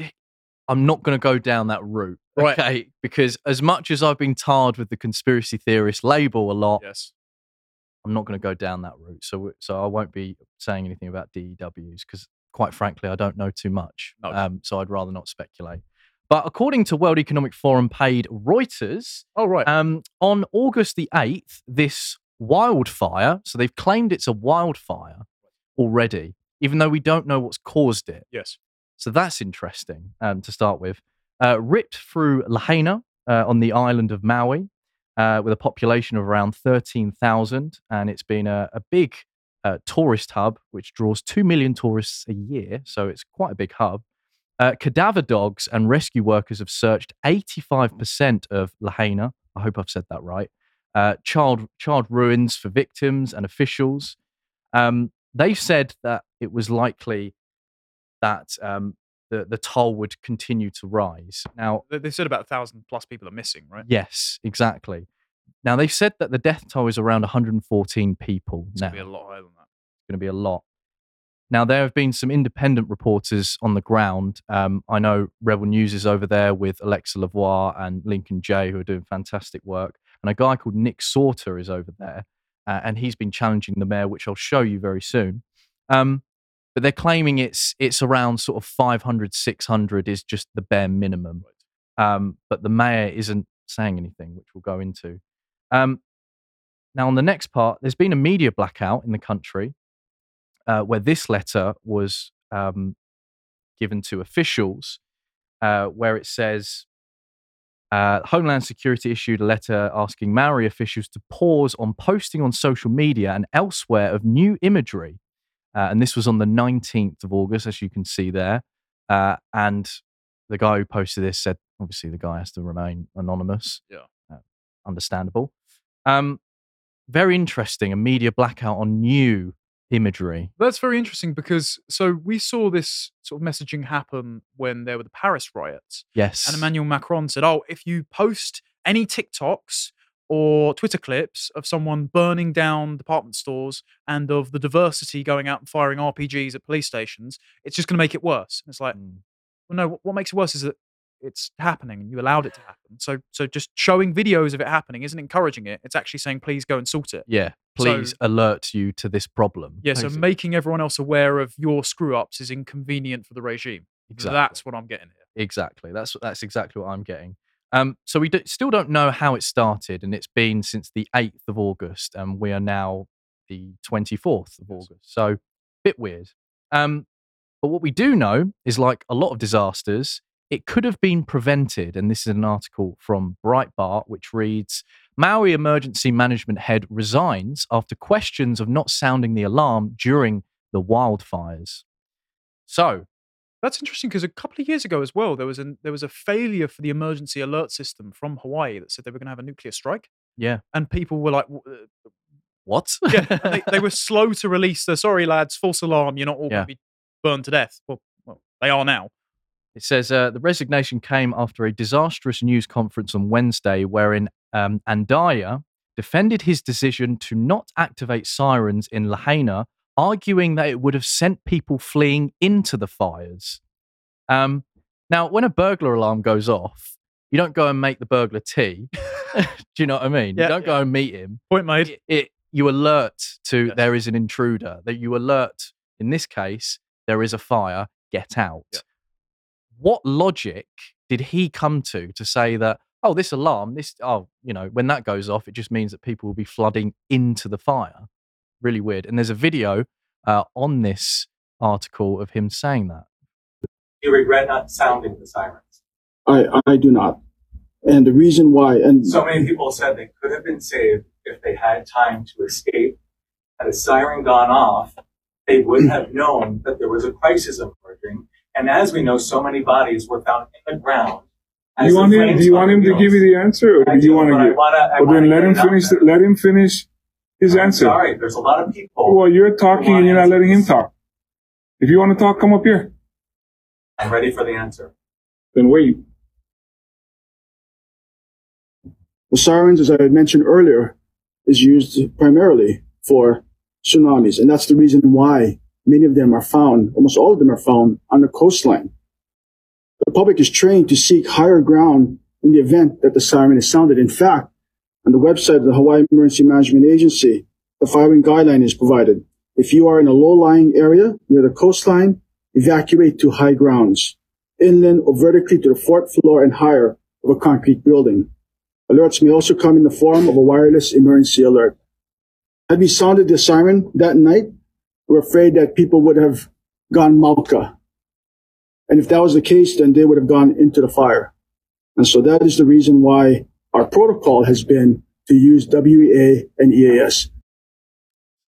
I'm not going to go down that route, Right. okay? Because as much as I've been tarred with the conspiracy theorist label a lot, yes. I'm not going to go down that route. So so I won't be saying anything about DEWs because, quite frankly, I don't know too much. No. Um, so I'd rather not speculate. But according to World Economic Forum paid Reuters, Oh right. um, on August the 8th, this wildfire, so they've claimed it's a wildfire already, even though we don't know what's caused it. yes. So that's interesting um, to start with. Uh, ripped through Lahaina uh, on the island of Maui uh, with a population of around 13,000. And it's been a, a big uh, tourist hub, which draws 2 million tourists a year. So it's quite a big hub. Uh, cadaver dogs and rescue workers have searched 85% of Lahaina. I hope I've said that right. Uh, child, child ruins for victims and officials. Um, they said that it was likely that um, the the toll would continue to rise. Now, They, said about a thousand plus people are missing, right? yes, exactly. Now they've said that the death toll is around 114 people. It's now gonna be a lot higher than that. It's going to be a lot. Now, there have been some independent reporters on the ground. Um, I know Rebel News is over there with Alexa Lavoie and Lincoln Jay, who are doing fantastic work. And a guy called Nick Sortor is over there, uh, and he's been challenging the mayor, which I'll show you very soon. Um, but they're claiming it's it's around sort of 500, 600 is just the bare minimum. Um, but the mayor isn't saying anything, which we'll go into. Um, now, on the next part, there's been a media blackout in the country uh, where this letter was um, given to officials, uh, where it says uh, Homeland Security issued a letter asking Maui officials to pause on posting on social media and elsewhere of new imagery. Uh, and this was on the 19th of August, as you can see there. Uh, and the guy who posted this said, obviously, the guy has to remain anonymous. Yeah. Uh, understandable. Um, very interesting. A media blackout on new imagery. That's very interesting because so we saw this sort of messaging happen when there were the Paris riots. Yes. And Emmanuel Macron said, "Oh, if you post any TikToks or Twitter clips of someone burning down department stores and of the diversity going out and firing RPGs at police stations, it's just going to make it worse. It's like, Mm. well, no, what- makes it worse is that it's happening and you allowed it to happen. So, so just showing videos of it happening isn't encouraging it. It's actually saying, please go and sort it. Yeah. So- Please alert you to this problem. Yeah, so making everyone else aware of your screw ups is inconvenient for the regime. Exactly. That's what I'm getting here. Exactly. That's that's exactly what I'm getting. Um, so we do, still don't know how it started, and it's been since the 8th of August, and we are now the 24th of Yes. August. So bit weird. Um, but what we do know is, like a lot of disasters, it could have been prevented. And this is an article from Breitbart, which reads: Maui emergency management head resigns after questions of not sounding the alarm during the wildfires. So That's interesting because a couple of years ago as well, there was an there was a failure for the emergency alert system from Hawaii that said they were going to have a nuclear strike, yeah, and people were like, uh, what? "Yeah," they, they were slow to release the sorry lads, false alarm, you're not all Yeah. going to be burned to death." Well, well, they are now. It says uh, the resignation came after a disastrous news conference on Wednesday, wherein um, Andaya defended his decision to not activate sirens in Lahaina, arguing that it would have sent people fleeing into the fires. Um, now, when a burglar alarm goes off, you don't go and make the burglar tea. Do you know what I mean? Yeah, you don't go and meet him. Point made. It, it you alert to Yes. there is an intruder. That you alert. In this case, there is a fire. Get out. Yeah. What logic did he come to to say that? Oh, this alarm. This. Oh, you know, when that goes off, it just means that people will be flooding into the fire. Really weird. And there's a video uh, on this article of him saying that. you regret not sounding the sirens. I, I do not. And the reason why, and So many people said they could have been saved if they had time to escape. Had a siren gone off, they would have known that there was a crisis emerging. And as we know, so many bodies were found in the ground. Do you want him? Do you want him to give you the answer, or I do you want but to I give? wanna, I Well, then let him finish. there. Let him finish his I'm answer. Sorry, there's a lot of people. Well, you're talking and you're not letting him talk. If you want to talk, come up here. I'm ready for the answer. Then wait. the sirens, as I had mentioned earlier, is used primarily for tsunamis. And that's the reason why many of them are found, almost all of them are found on the coastline. The public is trained to seek higher ground in the event that the siren is sounded. In fact, on the website of the Hawaii Emergency Management Agency, the following guideline is provided. If you are in a low-lying area near the coastline, evacuate to high grounds, inland or vertically to the fourth floor and higher of a concrete building. Alerts may also come in the form of a wireless emergency alert. Had we sounded the siren that night, we're afraid that people would have gone mauka. And if that was the case, then they would have gone into the fire. And so that is the reason why our protocol has been to use WEA and EAS.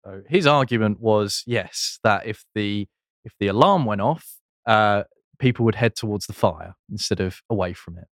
So his argument was yes, that if the if the alarm went off, uh, people would head towards the fire instead of away from it.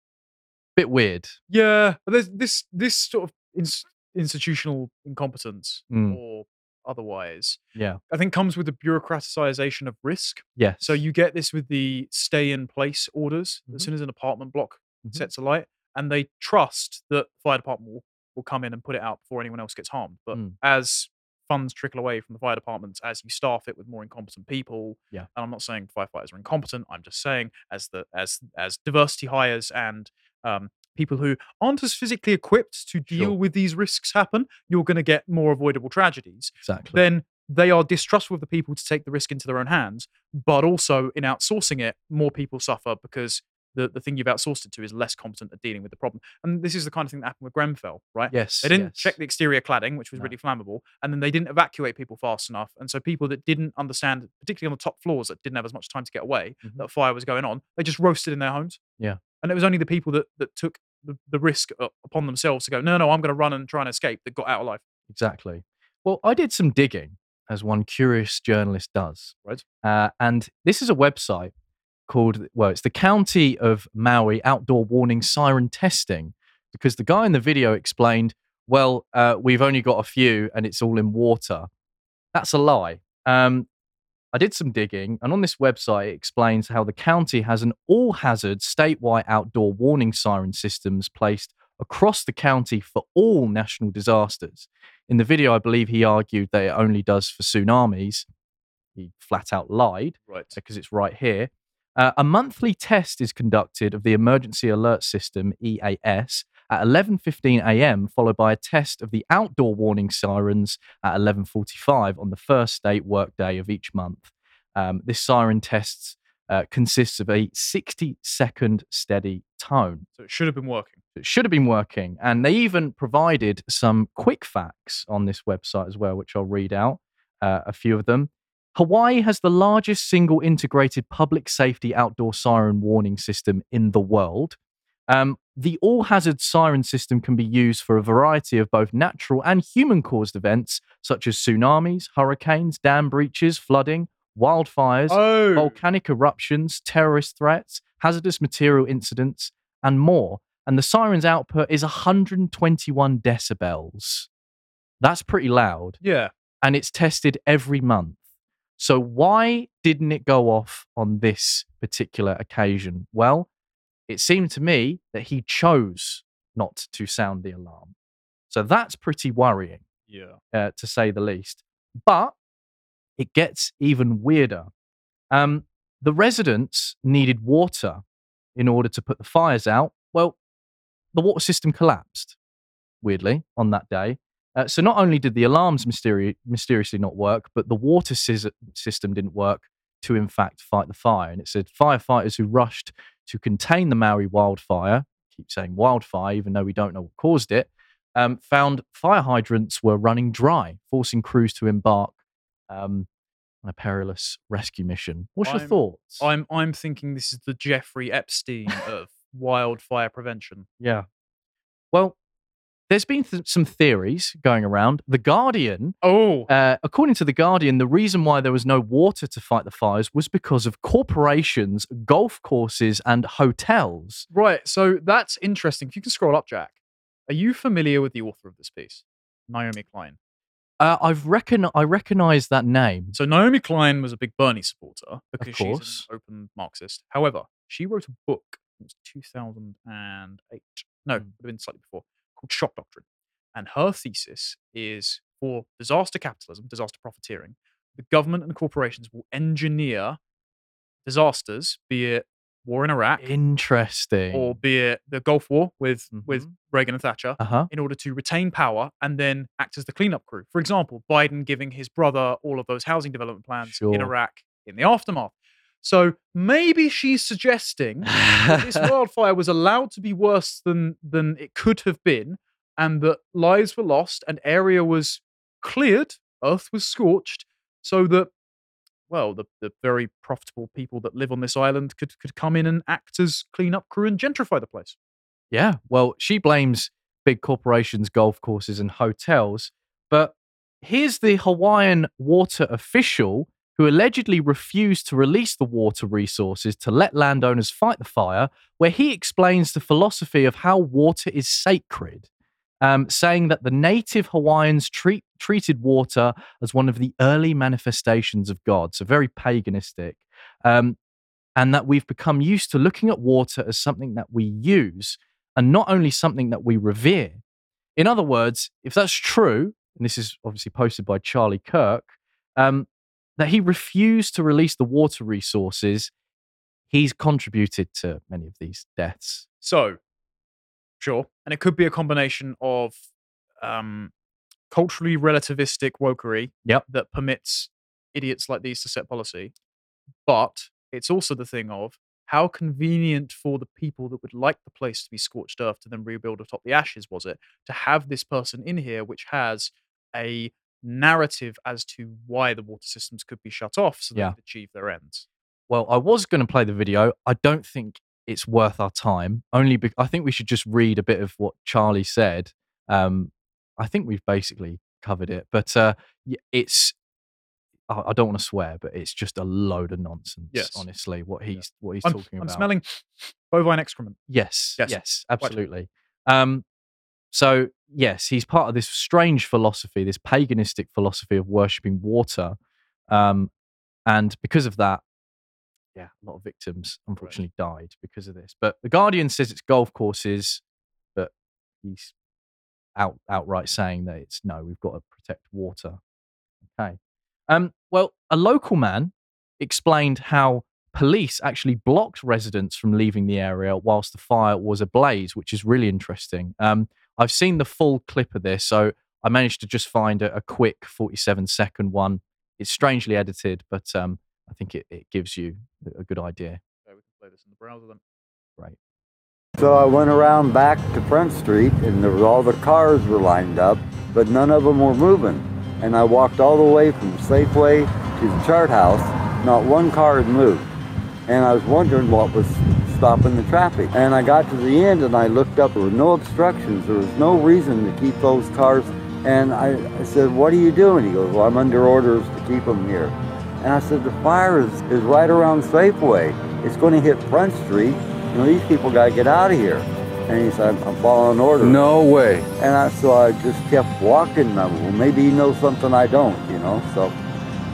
Bit weird. Yeah, but there's this this sort of ins- institutional incompetence Mm. or otherwise, Yeah. I think comes with the bureaucratization of risk. Yeah. So you get this with the stay in place orders. Mhm. As soon as an apartment block Mhm. sets alight, and they trust that the fire department will, will come in and put it out before anyone else gets harmed. But Mm. as funds trickle away from the fire departments, as you staff it with more incompetent people, Yeah. and I'm not saying firefighters are incompetent. I'm just saying as the as as diversity hires and um, people who aren't as physically equipped to deal Sure. with these risks happen, you're going to get more avoidable tragedies exactly. then they are distrustful of the people to take the risk into their own hands. But also in outsourcing it, more people suffer because the, the thing you've outsourced it to is less competent at dealing with the problem. And this is the kind of thing that happened with Grenfell, right? yes. They didn't yes. check the exterior cladding, which was No. really flammable, and then they didn't evacuate people fast enough. And so people that didn't understand, particularly on the top floors that didn't have as much time to get away, Mhm. that fire was going on, they just roasted in their homes. Yeah. And it was only the people that that took the, the risk upon themselves to go, no, no, I'm going to run and try and escape that got out alive. Exactly. Well, I did some digging, as one curious journalist does. Right. Uh, and this is a website called, well, it's the County of Maui Outdoor Warning Siren Testing, because the guy in the video explained, well, uh, we've only got a few and it's all in water. That's a lie. Um, I did some digging, and on this website, it explains how the county has an all hazard statewide outdoor warning siren systems placed across the county for all national disasters. In the video, I believe he argued that it only does for tsunamis. He flat out lied Right. because it's right here. Uh, a monthly test is conducted of the emergency alert system EAS at 11:15 a.m., followed by a test of the outdoor warning sirens at 11:45 on the first state workday of each month. Um, this siren test uh, consists of a 60-second steady tone. So it should have been working. It should have been working, and they even provided some quick facts on this website as well, which I'll read out uh, a few of them. Hawaii has the largest single integrated public safety outdoor siren warning system in the world. Um, the all hazard siren system can be used for a variety of both natural and human caused events, such as tsunamis, hurricanes, dam breaches, flooding, wildfires, Oh, volcanic eruptions, terrorist threats, hazardous material incidents, and more. And the siren's output is 121 decibels. That's pretty loud yeah. and it's tested every month. So why didn't it go off on this particular occasion? Well, it seemed to me that he chose not to sound the alarm. So that's pretty worrying, Yeah. uh, to say the least. But it gets even weirder. Um, the residents needed water in order to put the fires out. Well, the water system collapsed, weirdly, on that day. Uh, so not only did the alarms mysteri- mysteriously not work, but the water sys- system didn't work to, in fact, fight the fire. And it said firefighters who rushed to contain the Maui wildfire, keep saying wildfire, even though we don't know what caused it, um, found fire hydrants were running dry, forcing crews to embark um, on a perilous rescue mission. What's your I'm- thoughts? I'm I'm thinking this is the Jeffrey Epstein of wildfire prevention. yeah. Well, there's been th- some theories going around. The Guardian Oh, Uh, according to The Guardian, the reason why there was no water to fight the fires was because of corporations, golf courses, and hotels. right. So that's interesting. If you can scroll up, Jack. Are you familiar with the author of this piece, Naomi Klein? Uh, I've reckon I recognise that name. So Naomi Klein was a big Bernie supporter because she's course. an open Marxist. However, she wrote a book. It was 2008. No, it Hmm. would have been slightly before. Called Shock Doctrine, and her thesis is for disaster capitalism, disaster profiteering. The government and corporations will engineer disasters, be it war in Iraq Interesting. or be it the Gulf War with with Mhm. Reagan and Thatcher, uh huh. in order to retain power and then act as the cleanup crew. For example, Biden giving his brother all of those housing development plans in Iraq in the aftermath. So maybe she's suggesting that this wildfire was allowed to be worse than than it could have been, and that lives were lost and area was cleared, earth was scorched, so that well, the, the very profitable people that live on this island could could come in and act as cleanup crew and gentrify the place. Yeah. Well, she blames big corporations, golf courses, and hotels. But here's the Hawaiian water official who allegedly refused to release the water resources to let landowners fight the fire, where he explains the philosophy of how water is sacred. Um, saying that the native Hawaiians treat, treated water as one of the early manifestations of God, so very paganistic. Um, and that we've become used to looking at water as something that we use and not only something that we revere. In other words, if that's true, and this is obviously posted by Charlie Kirk, um, that he refused to release the water resources, he's contributed to many of these deaths. So, sure, and it could be a combination of um, culturally relativistic wokery Yep. that permits idiots like these to set policy, but it's also the thing of how convenient for the people that would like the place to be scorched earth to then rebuild atop the ashes was it to have this person in here which has a narrative as to why the water systems could be shut off so they Yeah. could achieve their ends. Well, I was going to play the video. I don't think it's worth our time. Only be- I think we should just read a bit of what Charlie said. Um, I think we've basically covered it, but uh, it's. I don't want to swear, but it's just a load of nonsense. Yes. honestly, what Yeah. he's what he's I'm, talking I'm about. smelling bovine excrement. Yes, Yes. yes, absolutely. Um, so yes, he's part of this strange philosophy, this paganistic philosophy of worshipping water, um, and because of that, yeah, a lot of victims unfortunately died because of this. But the Guardian says it's golf courses, but he's out outright saying that it's no, we've got to protect water. Okay. Um, well, a local man explained how police actually blocked residents from leaving the area whilst the fire was ablaze, which is really interesting. Um, I've seen the full clip of this, so I managed to just find a, a quick 47 second one. It's strangely edited, but um, I think it, it gives you a good idea. Okay, we can play this in the browser then. Right. So I went around back to Front Street, and there was all the cars were lined up, but none of them were moving. And I walked all the way from Safeway to the chart house. Not one car had moved. And I was wondering what was stopping the traffic. And I got to the end and I looked up. There were no obstructions. There was no reason to keep those cars. And I, I said, What are you doing? He goes, Well, I'm under orders to keep them here. And I said, The fire is, is right around Safeway. It's going to hit Front Street. You know, these people got to get out of here. And he said, I'm following orders. No way. And I, so I just kept walking. I, well, maybe he knows something I don't, you know. So,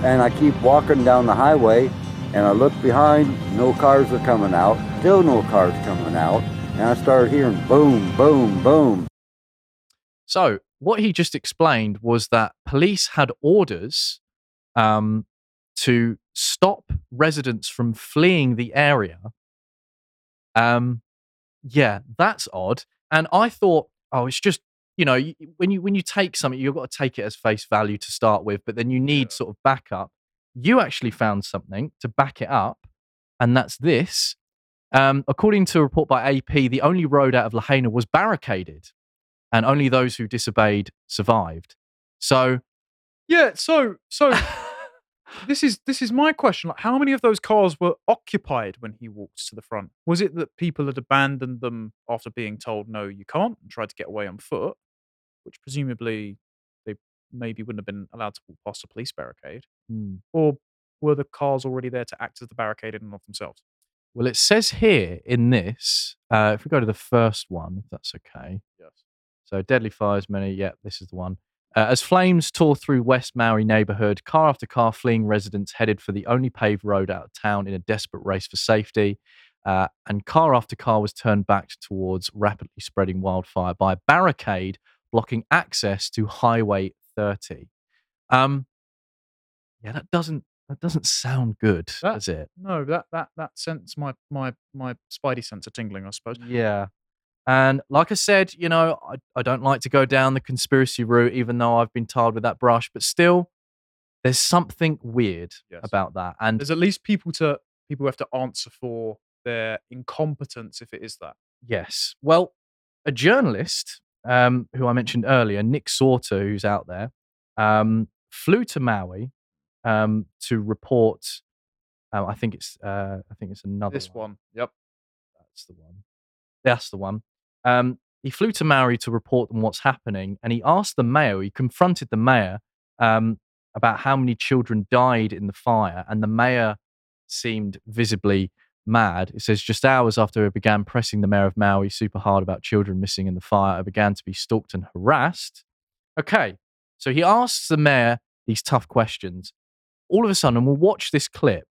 and I keep walking down the highway, and I looked behind. No cars are coming out. Still no cars coming out. And I started hearing boom, boom, boom. So what he just explained was that police had orders um, to stop residents from fleeing the area. Um, yeah, that's odd. And I thought, oh, it's just you know when you when you take something, you've got to take it as face value to start with, but then you need Yeah. sort of backup. You actually found something to back it up, and that's this. Um, according to a report by AP, the only road out of Lahaina was barricaded, and only those who disobeyed survived. So, Yeah, so so this is this is my question. Like, how many of those cars were occupied when he walked to the front? Was it that people had abandoned them after being told no, you can't, and tried to get away on foot, which presumably maybe wouldn't have been allowed to walk past a police barricade, hmm. or were the cars already there to act as the barricade in and of themselves? well, it says here in this, uh, if we go to the first one, if that's okay. Yes. So deadly fires, many. Yeah, this is the one. Uh, as flames tore through West Maui neighborhood, car after car fleeing residents headed for the only paved road out of town in a desperate race for safety. Uh, and car after car was turned back towards rapidly spreading wildfire by a barricade blocking access to Highway 30. Um, yeah, that doesn't that doesn't sound good, That- does it? No, that that that sense my my my spidey sense of tingling, I suppose. Yeah. And like I said, you know, I, I don't like to go down the conspiracy route, even though I've been tarred with that brush, but still, there's something weird Yes. about that. And There's at least people to people who have to answer for their incompetence if it is that. yes, well, a journalist um, who I mentioned earlier, Nick Sortor, who's out there, um, flew to Maui um, to report. Uh, I think it's uh, I think it's another This one. Yep. That's the one. That's the one. Um, he flew to Maui to report on what's happening, and he asked the mayor. He confronted the mayor um, about how many children died in the fire, and the mayor seemed visibly mad. It says just hours after I began pressing the mayor of Maui super hard about children missing in the fire, I began to be stalked and harassed. Okay, so he asks the mayor these tough questions. All of a sudden, and we'll watch this clip.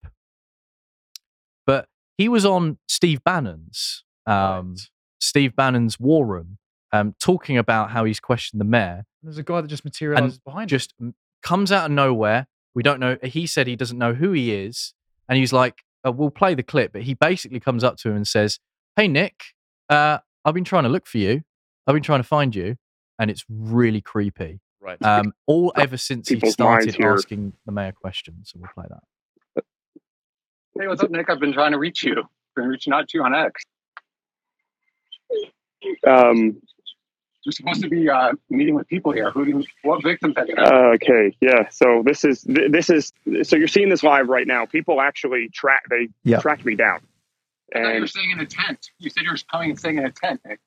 But he was on Steve Bannon's um, Right. Steve Bannon's War Room, um, talking about how he's questioned the mayor. There's a guy that just materializes behind him. Just m- comes out of nowhere. We don't know. He said he doesn't know who he is, and he's like, uh, "We'll play the clip." But he basically comes up to him and says, "Hey Nick, uh, I've been trying to look for you. I've been trying to find you, and it's really creepy." Right. Um, all ever since he started asking the mayor questions. So we'll play that. Hey, what's up, Nick? I've been trying to reach you. Been reaching out to you on X. Um, You're supposed to be uh, meeting with people here. Who? Do you, what victims have you? met? uh, okay, yeah. So this is this is so you're seeing this live right now. People actually track they Yeah. tracked me down, I thought you were and staying in a tent. You said you were coming and staying in a tent, Nick.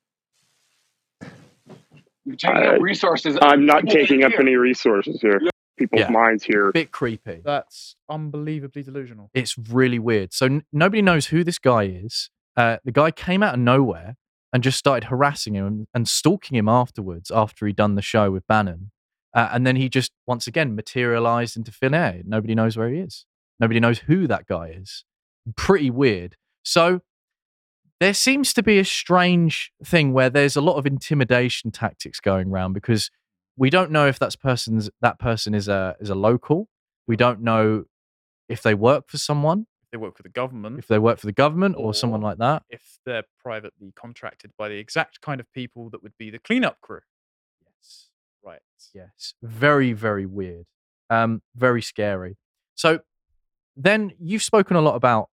You're taking Uh, up resources. I'm not taking up here. any resources here. People's Yeah. minds here. Bit creepy. That's unbelievably delusional. It's really weird. So n- nobody knows who this guy is. Uh, the guy came out of nowhere and just started harassing him and, stalking him afterwards after he'd done the show with Bannon. Uh, and then he just once again materialized into thin air. Nobody knows where he is. Nobody knows who that guy is. Pretty weird. So there seems to be a strange thing where there's a lot of intimidation tactics going around because we don't know if that's person's that person is a is a local. We don't know if they work for someone, they work for the government, if they work for the government or someone like that. if they're privately contracted by the exact kind of people that would be the cleanup crew. Yes. Right. Yes. Very, very weird. Um, very scary. So then you've spoken a lot about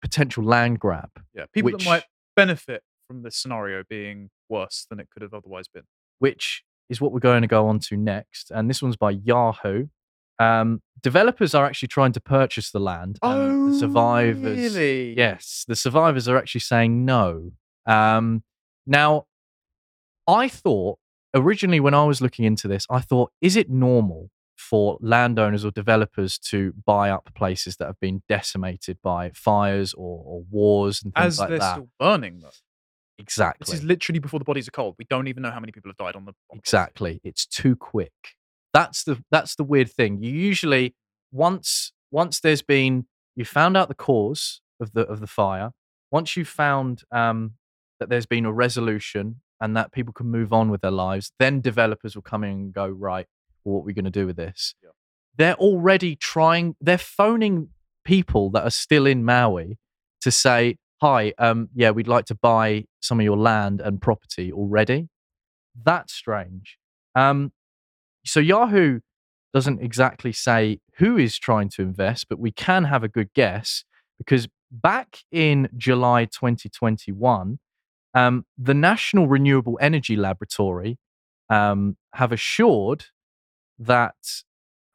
potential land grab. Yeah. People Which- that might benefit from this scenario being worse than it could have otherwise been. which is what we're going to go on to next. And this one's by Yahoo. Um, developers are actually trying to purchase the land. and the survivors. Oh, Really? Yes, the survivors are actually saying no. Um, now, I thought originally when I was looking into this, I thought, is it normal for landowners or developers to buy up places that have been decimated by fires or, or wars and things As like they're that? still burning, though. exactly. This is literally before the bodies are cold. We don't even know how many people have died on the. on the. Exactly. It's too quick. That's the that's the weird thing. You usually once once there's been you found out the cause of the of the fire, once you've found um, that there's been a resolution and that people can move on with their lives, then developers will come in and go, right, well, what are we going to do with this? Yeah. They're already trying, they're phoning people that are still in Maui to say, hi, um, yeah, we'd like to buy some of your land and property already. That's strange. Um, so Yahoo doesn't exactly say who is trying to invest, but we can have a good guess because back in July 2021, um, the National Renewable Energy Laboratory um, have assured that.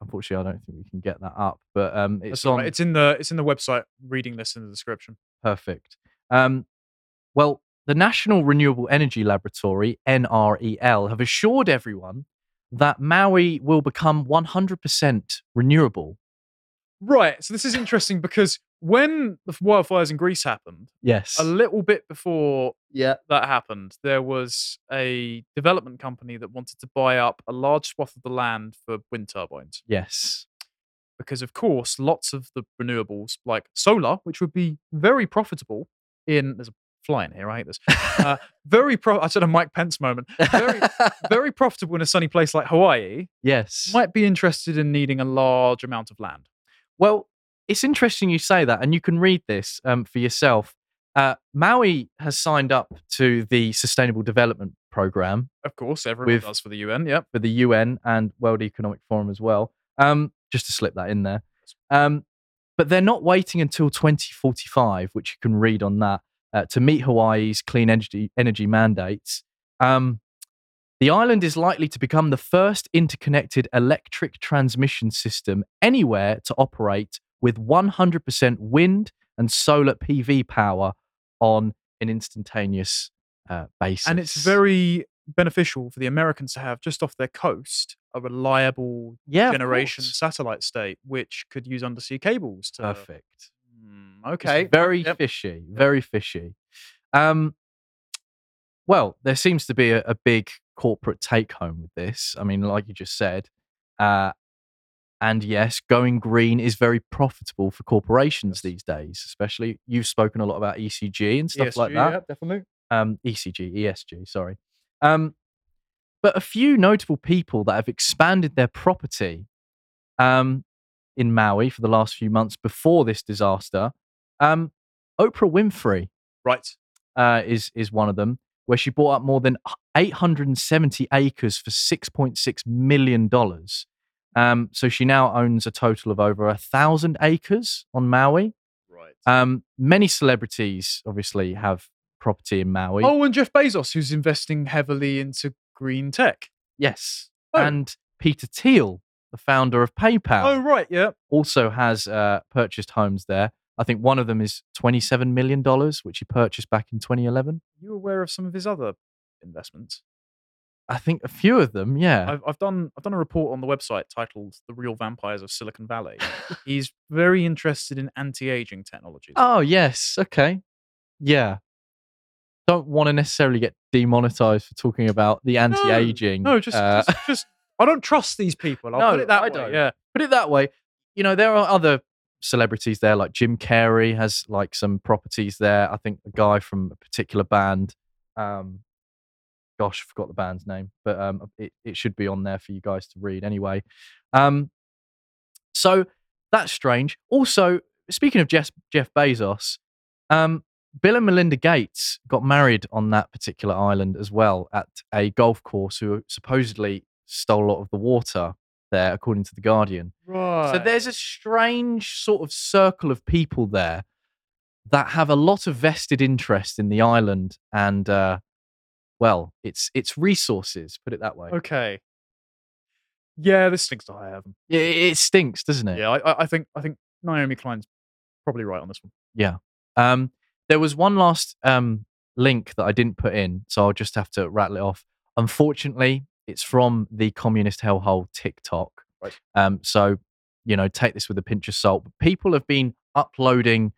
Unfortunately, I don't think we can get that up, but um, it's That's on. right. It's in the it's in the website. Reading this in the description. Perfect. Um, well, the National Renewable Energy Laboratory, NREL, have assured everyone that Maui will become 100% renewable. Right. So this is interesting because when the wildfires in Greece happened, Yes. a little bit before yeah. that happened, there was a development company that wanted to buy up a large swath of the land for wind turbines. Yes. Because, of course, lots of the renewables, like solar, which would be very profitable in. There's a fly in here. I hate this. Uh, very pro. I said a Mike Pence moment. Very, very profitable in a sunny place like Hawaii. yes. Might be interested in needing a large amount of land. Well, it's interesting you say that, and you can read this um, for yourself. Uh, Maui has signed up to the Sustainable Development Program Of course, everyone With- does for the UN. Yep. for the UN and World Economic Forum as well. Um, just to slip that in there. Um, but they're not waiting until 2045, which you can read on that, uh, to meet Hawaii's clean energy, energy mandates. Um, the island is likely to become the first interconnected electric transmission system anywhere to operate with 100% wind and solar PV power on an instantaneous uh, basis. And it's very beneficial for the Americans to have just off their coast a reliable yeah, generation satellite state, which could use undersea cables to. perfect. Okay. It's very Yep. fishy, very fishy. Um, well, there seems to be a, a big corporate take home with this. I mean, like you just said, uh, and yes, going green is very profitable for corporations these days. Especially, you've spoken a lot about ECG and stuff like that. yeah, definitely. Um, ECG, ESG, sorry. Um, but a few notable people that have expanded their property um, in Maui for the last few months before this disaster. Um, Oprah Winfrey Right. uh, is is one of them, where she bought up more than 870 acres for 6.6 million dollars. Um, so she now owns a total of over a thousand acres on Maui. Right. Um, many celebrities obviously have property in Maui. oh, and Jeff Bezos, who's investing heavily into green tech. Yes. Oh. And Peter Thiel, the founder of PayPal, Oh, right. Yeah. also has uh, purchased homes there. I think one of them is $27 million, which he purchased back in 2011. You aware of some of his other investments? I think a few of them, yeah. I've, I've done I've done a report on the website titled "The Real Vampires of Silicon Valley." He's very interested in anti-aging technologies. Oh, yes. Okay. Yeah. Don't want to necessarily get demonetized for talking about the anti aging. no, just, uh, just just I don't trust these people. I'll No, put it that I way. don't. Yeah. put it that way. You know, there are other celebrities there, like Jim Carrey has like some properties there. I think a guy from a particular band, um, gosh, I forgot the band's name, but um, it, it should be on there for you guys to read anyway. Um, so that's strange. Also, speaking of Jeff, Jeff Bezos, um, Bill and Melinda Gates got married on that particular island as well at a golf course who supposedly stole a lot of the water there, according to The Guardian. Right. So there's a strange sort of circle of people there that have a lot of vested interest in the island and, uh, well, it's it's resources. Put it that way. okay. Yeah, this stinks to high heaven. Yeah, It, it stinks, doesn't it? Yeah, I, I- I think I think Naomi Klein's probably right on this one. Yeah. Um, there was one last um, link that I didn't put in, so I'll just have to rattle it off. Unfortunately, it's from the communist hellhole TikTok. Right. Um, so, you know, take this with a pinch of salt. But people have been uploading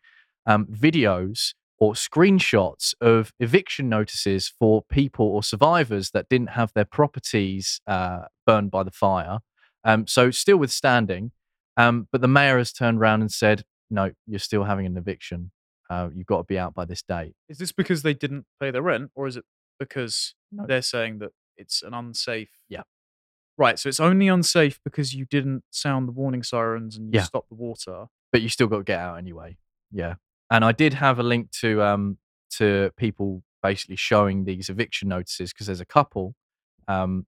um, videos or screenshots of eviction notices for people or survivors that didn't have their properties uh, burned by the fire. Um, so, still withstanding. Um, but the mayor has turned around and said, no, you're still having an eviction. Uh, you've got to be out by this date. Is this because they didn't pay their rent, or is it because No. they're saying that it's an unsafe? Yeah. Right. So it's only unsafe because you didn't sound the warning sirens and you Yeah. stopped the water. but you still got to get out anyway. Yeah. And I did have a link to um to people basically showing these eviction notices because there's a couple. Um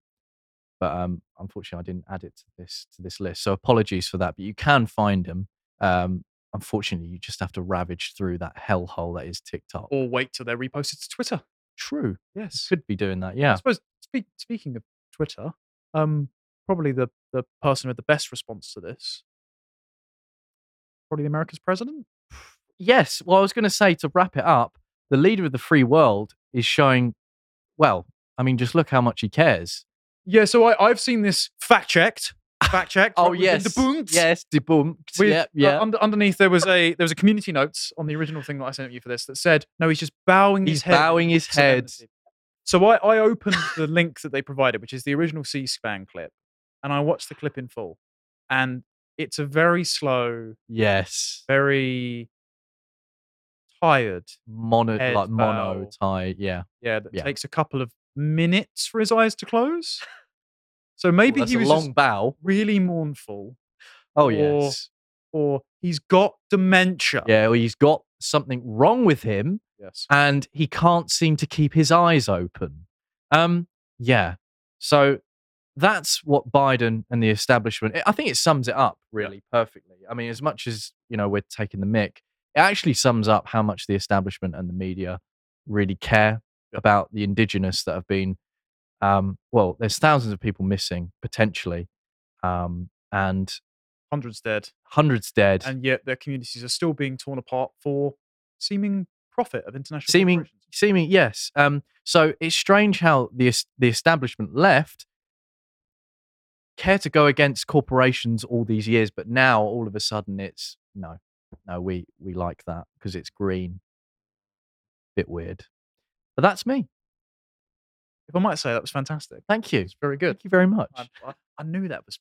but um unfortunately I didn't add it to this to this list. So apologies for that, but you can find them. Um unfortunately you just have to ravage through that hellhole that is TikTok. Or wait till they're reposted to Twitter. True. Yes. Could be doing that. I Yeah. suppose speak, speaking of Twitter, um, probably the, the person with the best response to this, probably the America's president. Yes. Well, I was going to say to wrap it up, the leader of the free world is showing well, I mean just look how much he cares. Yeah, so I, I've seen this fact checked. Fact checked. Oh yes, the Bunts. yes, debunked. With, yeah, uh, yeah. under, underneath there was a there was a community notes on the original thing that I sent you for this that said no he's just bowing He's his head bowing his head. So I, I opened the link that they provided, which is the original C-SPAN clip, and I watched the clip in full, and it's a very slow, Yes, very tired. mono like mono bow. tie. Yeah, Yeah, that Yeah. takes a couple of minutes for his eyes to close. So maybe Well, he a was long bow. really mournful, Oh or- yes, or he's got dementia. yeah. Well, he's got something wrong with him, Yes. and he can't seem to keep his eyes open. Um, yeah. So that's what Biden and the establishment. I think it sums it up really perfectly. I mean, as much as you know we're taking the mick, it actually sums up how much the establishment and the media really care about the indigenous that have been. Um, well, there's thousands of people missing potentially, um, and Hundreds dead, hundreds dead. and yet their communities are still being torn apart for seeming profit of international seeming seeming yes. Um so it's strange how the the establishment left care to go against corporations all these years but now all of a sudden it's no no we we like that because it's green. Bit weird. But that's me. If I might say, that was fantastic. thank you. It's very good. thank you very much. I, I, I knew that was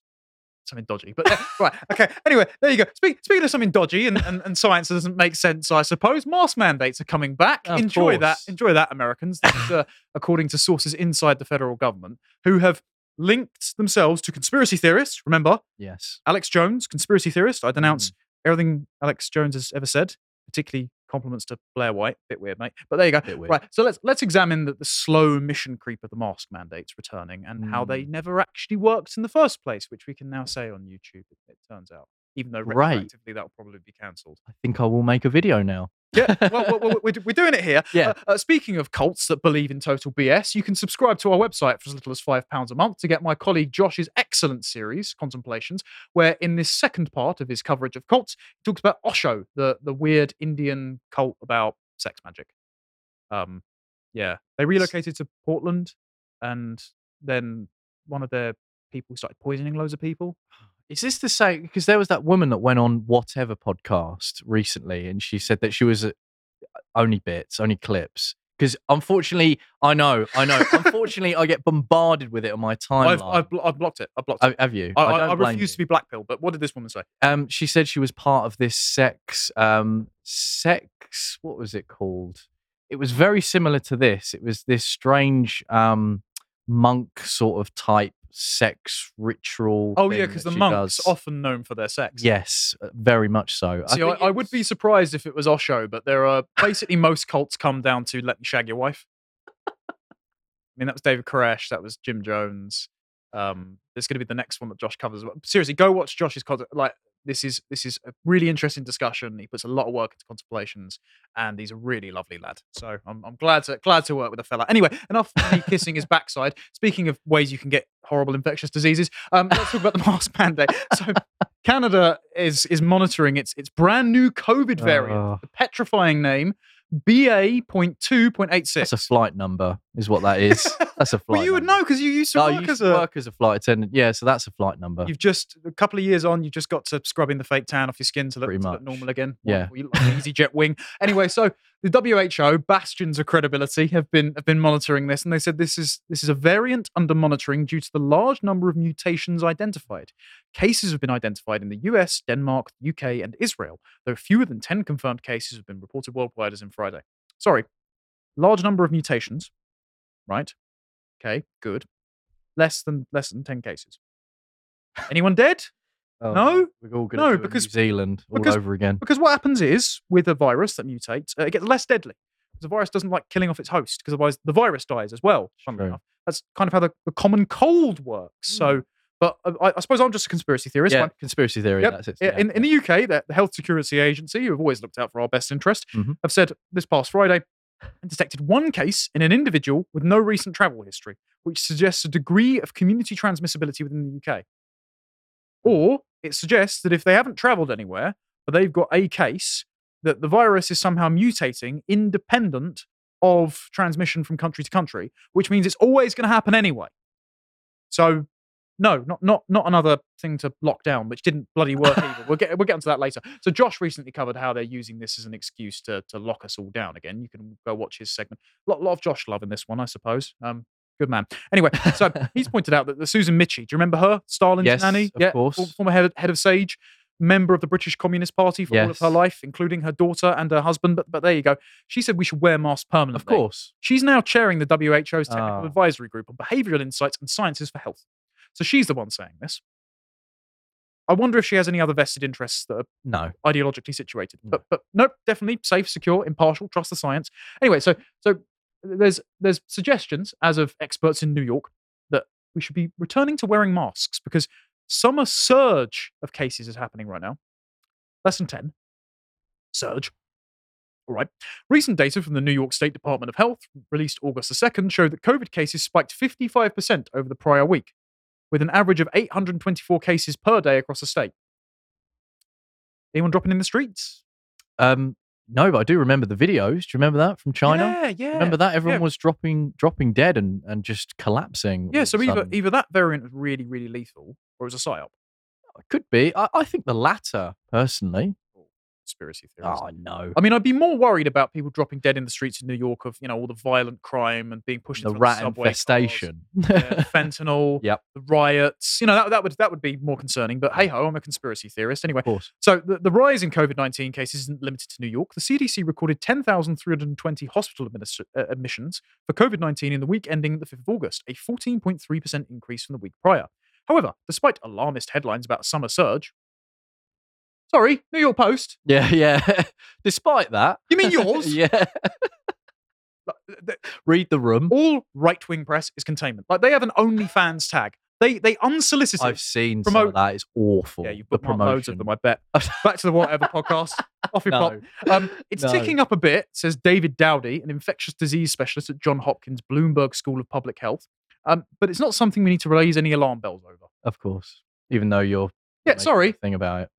something dodgy, but right, okay. Anyway, there you go. Speak, speaking of something dodgy and, and, and science doesn't make sense, I suppose mask mandates are coming back. Of enjoy that, enjoy that, Americans. This uh, according to sources inside the federal government who have linked themselves to conspiracy theorists. Remember, yes Alex Jones, conspiracy theorist. I Mm. denounce everything Alex Jones has ever said, particularly compliments to Blair White. Bit weird, mate. But there you go. Right. So let's let's examine the, the slow mission creep of the mask mandates returning and how they Mm. never actually worked in the first place, which we can now say on YouTube. It, it turns out, even though Right. that will probably be cancelled. i think i will make a video now Yeah, well, well, we're, we're doing it here. Yeah. Uh, uh, speaking of cults that believe in total BS, you can subscribe to our website for as little as £5 a month to get my colleague Josh's excellent series, Contemplations, where in this second part of his coverage of cults, he talks about Osho, the, the weird Indian cult about sex magic. Um, yeah, they relocated to Portland and then one of their people started poisoning loads of people. Is this the same? Because there was that woman that went on whatever podcast recently, and she said that she was uh, only bits, only clips. Because unfortunately, I know, I know. unfortunately, I get bombarded with it on my timeline. I've, I've, I've blocked it. I've blocked it. have you? I, I I, I refuse you. to be blackpilled. But what did this woman say? Um, she said she was part of this sex, um, sex. What was it called? It was very similar to this. It was this strange um, monk sort of type sex ritual. Oh yeah, because the monks does. often known for their sex. Yes, uh, very much so. See, I, think I, would be surprised if it was Osho, but there are basically most cults come down to let me shag your wife. I mean, that was David Koresh, that was Jim Jones. Um, it's going to be the next one that Josh covers. Seriously, go watch Josh's content. Like this is this is a really interesting discussion. He puts a lot of work into contemplations, and he's a really lovely lad. So I'm, I'm glad to glad to work with a fella. Anyway, enough me kissing his backside. Speaking of ways you can get horrible infectious diseases, um, let's talk about the mask mandate. So Canada is is monitoring its its brand new COVID variant, Oh. the petrifying name BA.2.86. That's a flight number, is what that is. That's a flight. well, you would number. know because you used to Oh, work used as to a. work as a flight attendant. Yeah, so that's a flight number. You've just a couple of years on. You've just got to scrubbing the fake tan off your skin to look, to look normal again. Yeah. You look like an EasyJet wing. Anyway, so the WHO bastions of credibility have been have been monitoring this, and they said this is this is a variant under monitoring due to the large number of mutations identified. Cases have been identified in the US, Denmark, UK, and Israel, though fewer than ten confirmed cases have been reported worldwide as in Friday. Sorry, large number of mutations, right? Okay, good. Less than less than ten cases. Anyone dead? Oh, no? we're all going to No, a because- New Zealand all because- over again. Because what happens is, with a virus that mutates, uh, it gets less deadly. Because the virus doesn't like killing off its host, because otherwise the virus dies as well. funnily enough. That's kind of how the, the common cold works. So, but uh, I, I suppose I'm just a conspiracy theorist. Yeah, conspiracy theory. Yep. That's it. Yeah, In, in the UK, the, Health Security Agency, who have always looked out for our best interest, Mhm. have said this past Friday detected one case in an individual with no recent travel history, which suggests a degree of community transmissibility within the UK. Or it suggests that if they haven't traveled anywhere, but they've got a case, that the virus is somehow mutating independent of transmission from country to country, which means it's always going to happen anyway. So, no, not not not another thing to lock down, which didn't bloody work either. We'll get we'll get onto that later. So Josh recently covered how they're using this as an excuse to to lock us all down again. You can go watch his segment. A lot, lot of Josh love in this one, I suppose. Um, good man. Anyway, so he's pointed out that the Susan Michie, do you remember her? Stalin's Yes, nanny, of yeah, course. former head head of Sage, member of the British Communist Party for all of her life, including her daughter and her husband. But but there you go. She said we should wear masks permanently. Of course. She's now chairing the WHO's technical Ah. advisory group on behavioral insights and sciences for health. So she's the one saying this. I wonder if she has any other vested interests that are No. ideologically situated. No. But but nope, definitely safe, secure, impartial, trust the science. Anyway, so so there's there's suggestions as of experts in New York that we should be returning to wearing masks because summer surge of cases is happening right now. Less than 10. Surge. All right. Recent data from the New York State Department of Health, released August the 2nd, showed that COVID cases spiked 55% over the prior week, with an average of 824 cases per day across the state. Anyone dropping in the streets? Um, no, but I do remember the videos. Do you remember that from China? Yeah, yeah. Remember that everyone yeah. was dropping dropping dead and, and just collapsing. Yeah, so either either that variant was really, really lethal, or it was a psyop. It could be. I, I think the latter, personally. Conspiracy theories. Oh no, I mean, I'd be more worried about people dropping dead in the streets of New York of you know all the violent crime and being pushed the into rat subway cars, infestation. yeah, fentanyl, Yep. the riots. You know that that would that would be more concerning. But hey ho, I'm a conspiracy theorist anyway. Of course. So the, the rise in COVID 19 cases isn't limited to New York. The CDC recorded 10,320 hospital administ- uh, admissions for COVID 19 in the week ending the 5th of August, a 14.3% increase from the week prior. However, despite alarmist headlines about a summer surge, sorry, New York Post, Yeah, yeah. Despite that, you mean yours? yeah. Read the room. all right wing press is containment. Like they have an OnlyFans tag. They they unsolicited. I've seen promote- some of that. It's awful. yeah, you've the promotion. loads of them. I bet. Back to the whatever podcast. Off you pop. Um, it's No. ticking up a bit, says David Dowdy, an infectious disease specialist at John Hopkins Bloomberg School of Public Health. Um, but it's not something we need to raise any alarm bells over. Of course. Even though you're Yeah, sorry. thing about it.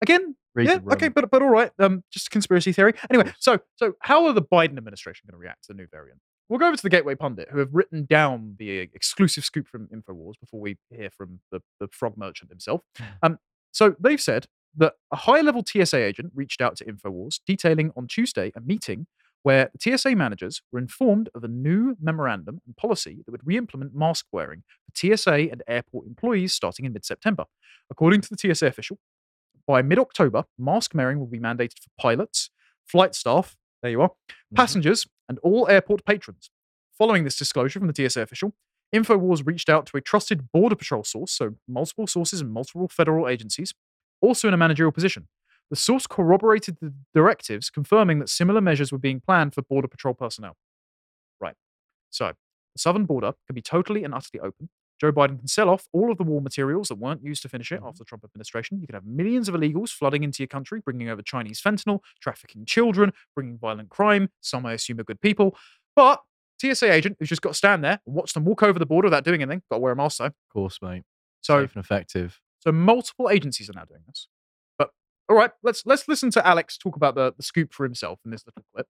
Again, yeah, okay, but but all right. Um, just conspiracy theory. Anyway, so so how are the Biden administration going to react to the new variant? We'll go over to the Gateway Pundit, who have written down the exclusive scoop from Infowars before we hear from the, the frog merchant himself. Um, so they've said that a high-level TSA agent reached out to Infowars, detailing on Tuesday a meeting where TSA managers were informed of a new memorandum and policy that would re implement mask wearing for TSA and airport employees starting in mid September. According to the TSA official, by mid October, mask wearing will be mandated for pilots, flight staff, there you are, mm-hmm. passengers, and all airport patrons. Following this disclosure from the TSA official, InfoWars reached out to a trusted Border Patrol source, so multiple sources and multiple federal agencies, also in a managerial position. The source corroborated the directives, confirming that similar measures were being planned for Border Patrol personnel. Right. So, the southern border can be totally and utterly open. Joe Biden can sell off all of the war materials that weren't used to finish it after mm-hmm. the Trump administration. You can have millions of illegals flooding into your country, bringing over Chinese fentanyl, trafficking children, bringing violent crime. Some I assume are good people. But TSA agent who's just got to stand there and watch them walk over the border without doing anything, got to wear a mask though. Of course, mate. So, Safe and effective. so multiple agencies are now doing this. But all right, let's let's listen to Alex talk about the, the scoop for himself in this little clip.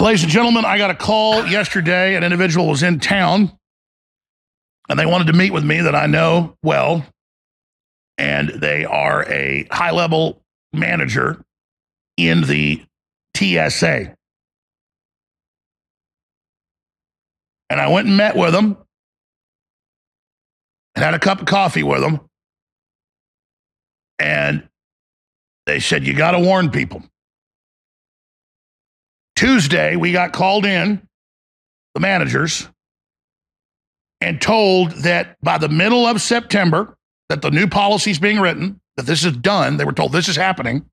Ladies and gentlemen, I got a call yesterday. An individual was in town and they wanted to meet with me that I know well. And they are a high level manager in the TSA. And I went and met with them and had a cup of coffee with them. And they said, You got to warn people. Tuesday, we got called in, the managers, and told that by the middle of September, that the new policy is being written, that this is done. They were told this is happening.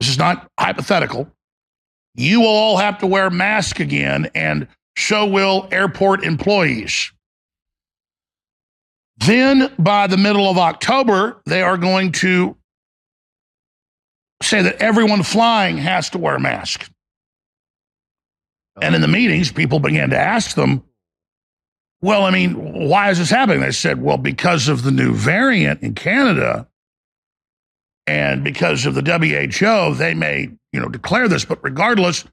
This is not hypothetical. You will all have to wear masks again, and so will airport employees. Then, by the middle of October, they are going to say that everyone flying has to wear a mask. And in the meetings, people began to ask them, well, I mean, why is this happening? They said, well, because of the new variant in Canada and because of the WHO, they may, you know, declare this, but regardless,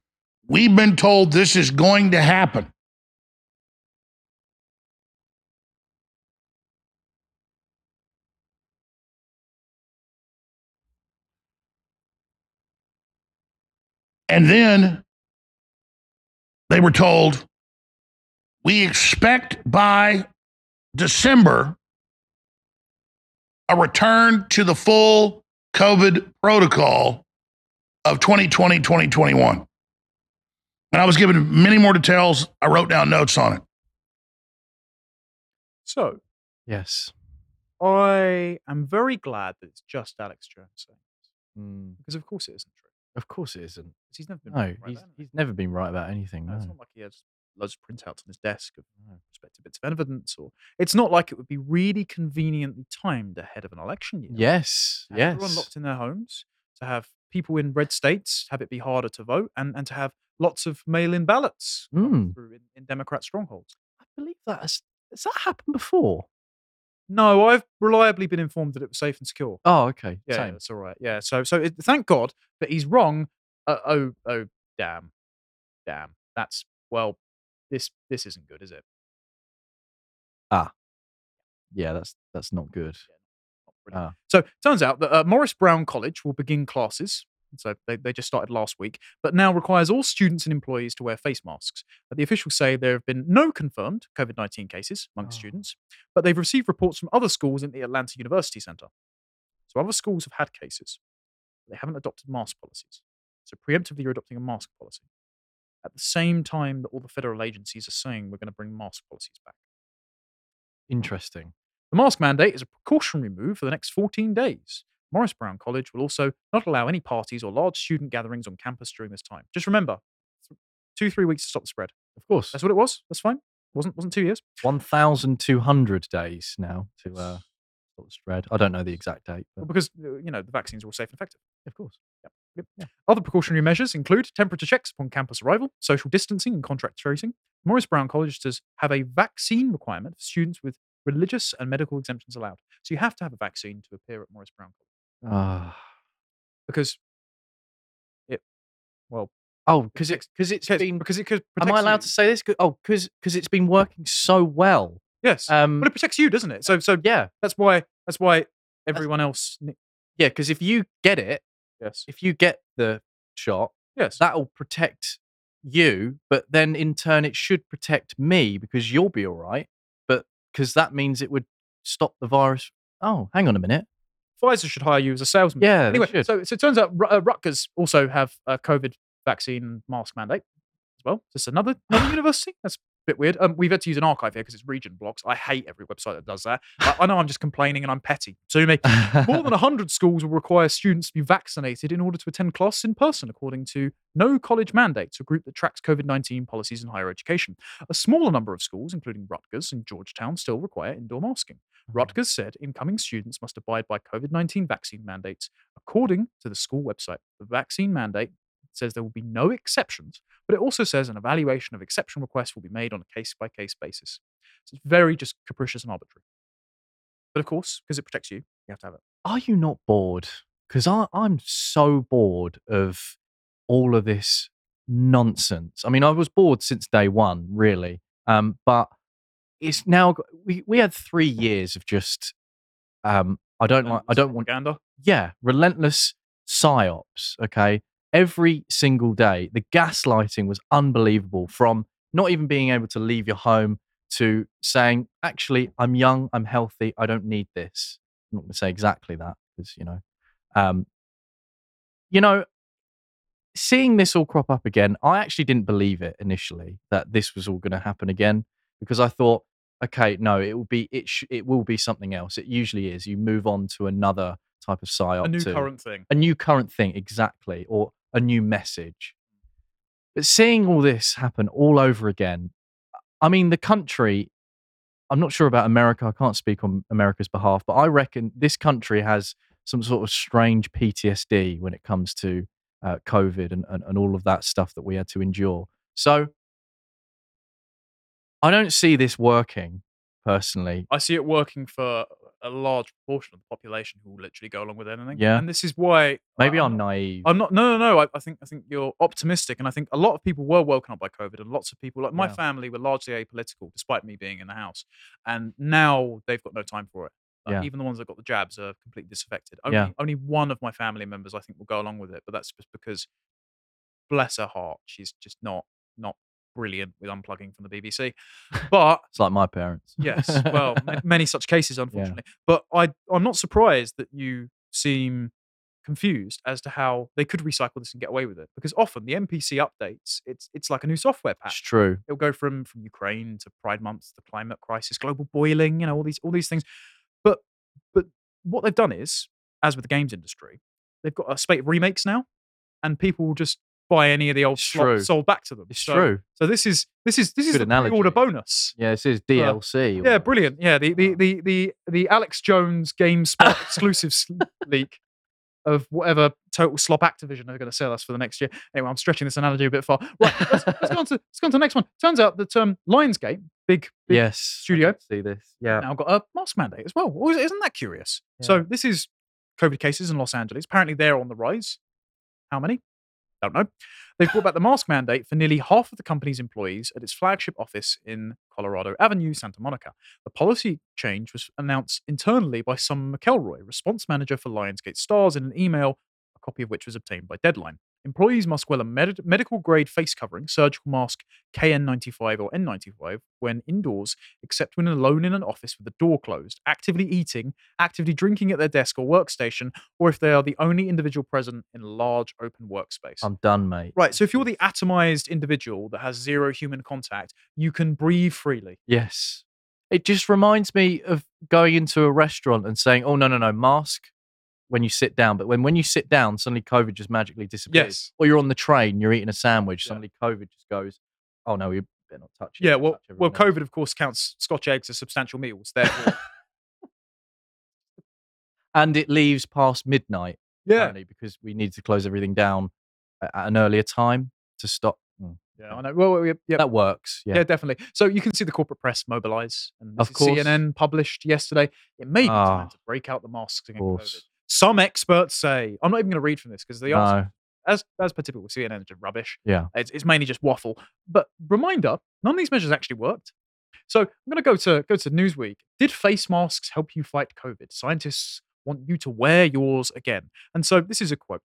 we've been told this is going to happen. And then they were told, we expect by December a return to the full COVID protocol of 2020, 2021. And I was given many more details. I wrote down notes on it. So Yes. I am very glad that it's just Alex Jones saying this, Mm, because of course it isn't true. of course it isn't. he's never been No, right about he's, anything. he's never been right about anything. No, It's not like he has loads of printouts on his desk of respective bits of evidence, or it's not like it would be really conveniently timed ahead of an election year. Yes. have everyone Yes. locked in their homes, to have people in red states have it be harder to vote, and, and to have lots of mail-in ballots Mm. through in, in Democrat strongholds. I believe that has, has that happened before. No, I've reliably been informed that it was safe and secure. Oh, okay. Yeah, Same. that's all right. Yeah, so so it, thank God that he's wrong. Uh, oh oh damn, damn. That's well, this this isn't good, is it? Ah, yeah, that's that's not good. Not. Ah. So turns out that uh, Morris Brown College will begin classes. So they, they just started last week, but now requires all students and employees to wear face masks. But the officials say there have been no confirmed COVID 19 cases amongst Oh. students, but they've received reports from other schools in the Atlanta University Center. So other schools have had cases, but they haven't adopted mask policies. So preemptively, you're adopting a mask policy. At the same time that all the federal agencies are saying we're going to bring mask policies back. Interesting. The mask mandate is a precautionary move for the next 14 days. Morris Brown College will also not allow any parties or large student gatherings on campus during this time. Just remember, two, three weeks to stop the spread. Of course. That's what it was. That's fine. wasn't wasn't two years. 1,200 days now to uh, stop the spread. I don't know the exact date, Well, because uh, you know the vaccines are all safe and effective. of course. Yep. Other precautionary measures include temperature checks upon campus arrival, social distancing, and contact tracing. Morris Brown College does have a vaccine requirement for students with religious and medical exemptions allowed. So you have to have a vaccine to appear at Morris Brown College Ah. because it, well, oh, because it, cause it's because been. because it could. Am I allowed you. to say this? 'Cause- Oh, because because it's been working so well. Yes. Um, but it protects you, doesn't it? So so yeah, that's why that's why everyone else. yeah. Because if you get it, Yes. if you get the shot, Yes. that'll protect you, but then in turn it should protect me because you'll be all right. But because that means it would stop the virus. Oh, hang on a minute. Pfizer should hire you as a salesman. Yeah, Anyway, so, so it turns out uh, Rutgers also have a COVID vaccine mask mandate as well. Just another, another university. That's bit weird. Um, we've had to use an archive here because it's region blocks. I hate every website that does that. I, I know I'm just complaining and I'm petty. Sue me. More than 100 schools will require students to be vaccinated in order to attend class in person, according to No College Mandates, a group that tracks COVID 19 policies in higher education. A smaller number of schools, including Rutgers and Georgetown, still require indoor masking. Rutgers said incoming students must abide by COVID 19 vaccine mandates. According to the school website, the vaccine mandate says there will be no exceptions, but it also says an evaluation of exception requests will be made on a case by case basis. So it's very just capricious and arbitrary. But of course, because it protects you, you have to have it. Are you not bored? Because I'm so bored of all of this nonsense. I mean, I was bored since day one, really. Um, but it's now we we had three years of just um, I don't like I don't want yeah relentless psyops. Okay, every single day the gaslighting was unbelievable. From not even being able to leave your home to saying, actually, I'm young, I'm healthy, I don't need this. I'm not going to say exactly that because you know, um, you know, seeing this all crop up again, I actually didn't believe it initially that this was all going to happen again because I thought, okay, no, it will be it sh- it will be something else. It usually is. You move on to another type of psyop, A new to- current thing. a new current thing exactly, or a new message. But seeing all this happen all over again, I mean, the country. I'm not sure about America. I can't speak on America's behalf, but I reckon this country has some sort of strange PTSD when it comes to uh, COVID and, and, and all of that stuff that we had to endure. So I don't see this working personally. I see it working for a large proportion of the population who will literally go along with anything. Yeah. And this is why Maybe I- I'm naive. I'm not. No, no, no. I, I think I think you're optimistic, and I think a lot of people were woken up by COVID, and lots of people, like my Yeah. family, were largely apolitical, despite me being in the house, and now they've got no time for it. Like, Yeah. Even the ones that got the jabs are completely disaffected. Only, Yeah. only one of my family members, I think, will go along with it, but that's just because, bless her heart, she's just not not brilliant with unplugging from the BBC. But It's like my parents. Yes, well, ma- many such cases, unfortunately. But I, I'm not surprised that you seem confused as to how they could recycle this and get away with it, because often the NPC updates, it's it's like a new software it's patch. true. It'll go from from Ukraine to Pride Month, the climate crisis, global boiling, you know, all these all these things. But but what they've done is, as with the games industry, they've got a spate of remakes now, and people will just buy any of the old It's slots true. sold back to them. It's so, true. So this is this is this is Good the pre-order bonus. Yeah, this is DLC. or Yeah, brilliant. Yeah, the the the the, the Alex Jones GameSpot exclusive leak of whatever total slop Activision are going to sell us for the next year. Anyway, I'm stretching this analogy a bit far. Right, let's, let's go on to let's go on to the next one. Turns out that um, Lionsgate, big big yes. Studio, See this? Yeah. now got a mask mandate as well. Well, Isn't that curious? So this is COVID cases in Los Angeles. Apparently, they're on the rise. How many? Don't know. They've brought back the mask mandate for nearly half of the company's employees at its flagship office in Colorado Avenue, Santa Monica. The policy change was announced internally by Summer McElroy, response manager for Lionsgate Starz, in an email, a copy of which was obtained by Deadline. Employees must wear a med- medical grade face covering, surgical mask, KN95 or N95 when indoors, except when alone in an office with the door closed, actively eating, actively drinking at their desk or workstation, or if they are the only individual present in a large open workspace. I'm done, mate. right, so if you're the atomized individual that has zero human contact, you can breathe freely. Yes. It just reminds me of going into a restaurant and saying, "Oh no, no, no, mask when you sit down." But when when you sit down, suddenly COVID just magically disappears. Yes. Or you're on the train, you're eating a sandwich, Yeah. suddenly COVID just goes, "Oh no, we better not touch it." Yeah, well, touch well, everything else." COVID, of course, counts Scotch eggs as substantial meals. Therefore, and it leaves past midnight. yeah, because we need to close everything down at an earlier time to stop. Mm. yeah, I know. Well, yeah, yeah, That works. Yeah. Yeah, definitely. So you can see the corporate press mobilize, and Of course. CNN published yesterday. It may be time Ah, to break out the masks against course. COVID. Some experts say, I'm not even going to read from this because the answer, no. as as per typical, CNN is just rubbish. Yeah. It's, it's mainly just waffle. But reminder, none of these measures actually worked. So I'm going to go to go to Newsweek. Did face masks help you fight COVID? Scientists want you to wear yours again. And so this is a quote.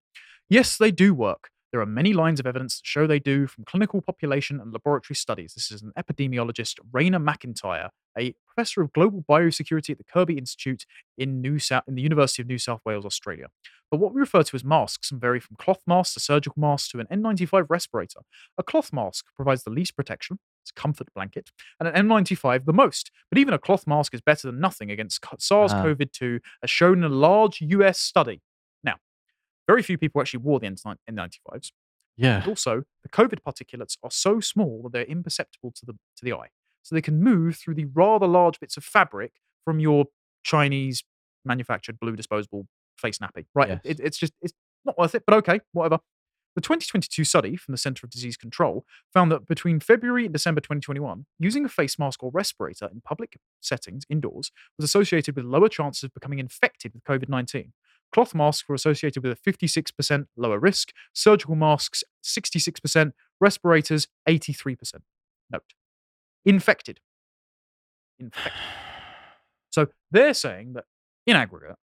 Yes, they do work. There are many lines of evidence that show they do from clinical population and laboratory studies. This is an epidemiologist, Raina MacIntyre, a professor of global biosecurity at the Kirby Institute in, New South, in the University of New South Wales, Australia. But what we refer to as masks can vary from cloth masks to surgical masks to an N95 respirator. A cloth mask provides the least protection, it's a comfort blanket, and an N95 the most. But even a cloth mask is better than nothing against ah. SARS CoV 2, as shown in a large US study. Very few people actually wore the N95s. Yeah. And also, the COVID particulates are so small that they're imperceptible to the to the eye. So they can move through the rather large bits of fabric from your Chinese manufactured blue disposable face nappy. Right? Yes. It, it's just it's not worth it, but okay, whatever. The 2022 study from the Center of Disease Control found that between February and December 2021, using a face mask or respirator in public settings indoors was associated with lower chances of becoming infected with COVID 19. Cloth masks were associated with a 56% lower risk, surgical masks 66%, respirators 83%. Note infected. Infected. So they're saying that in aggregate,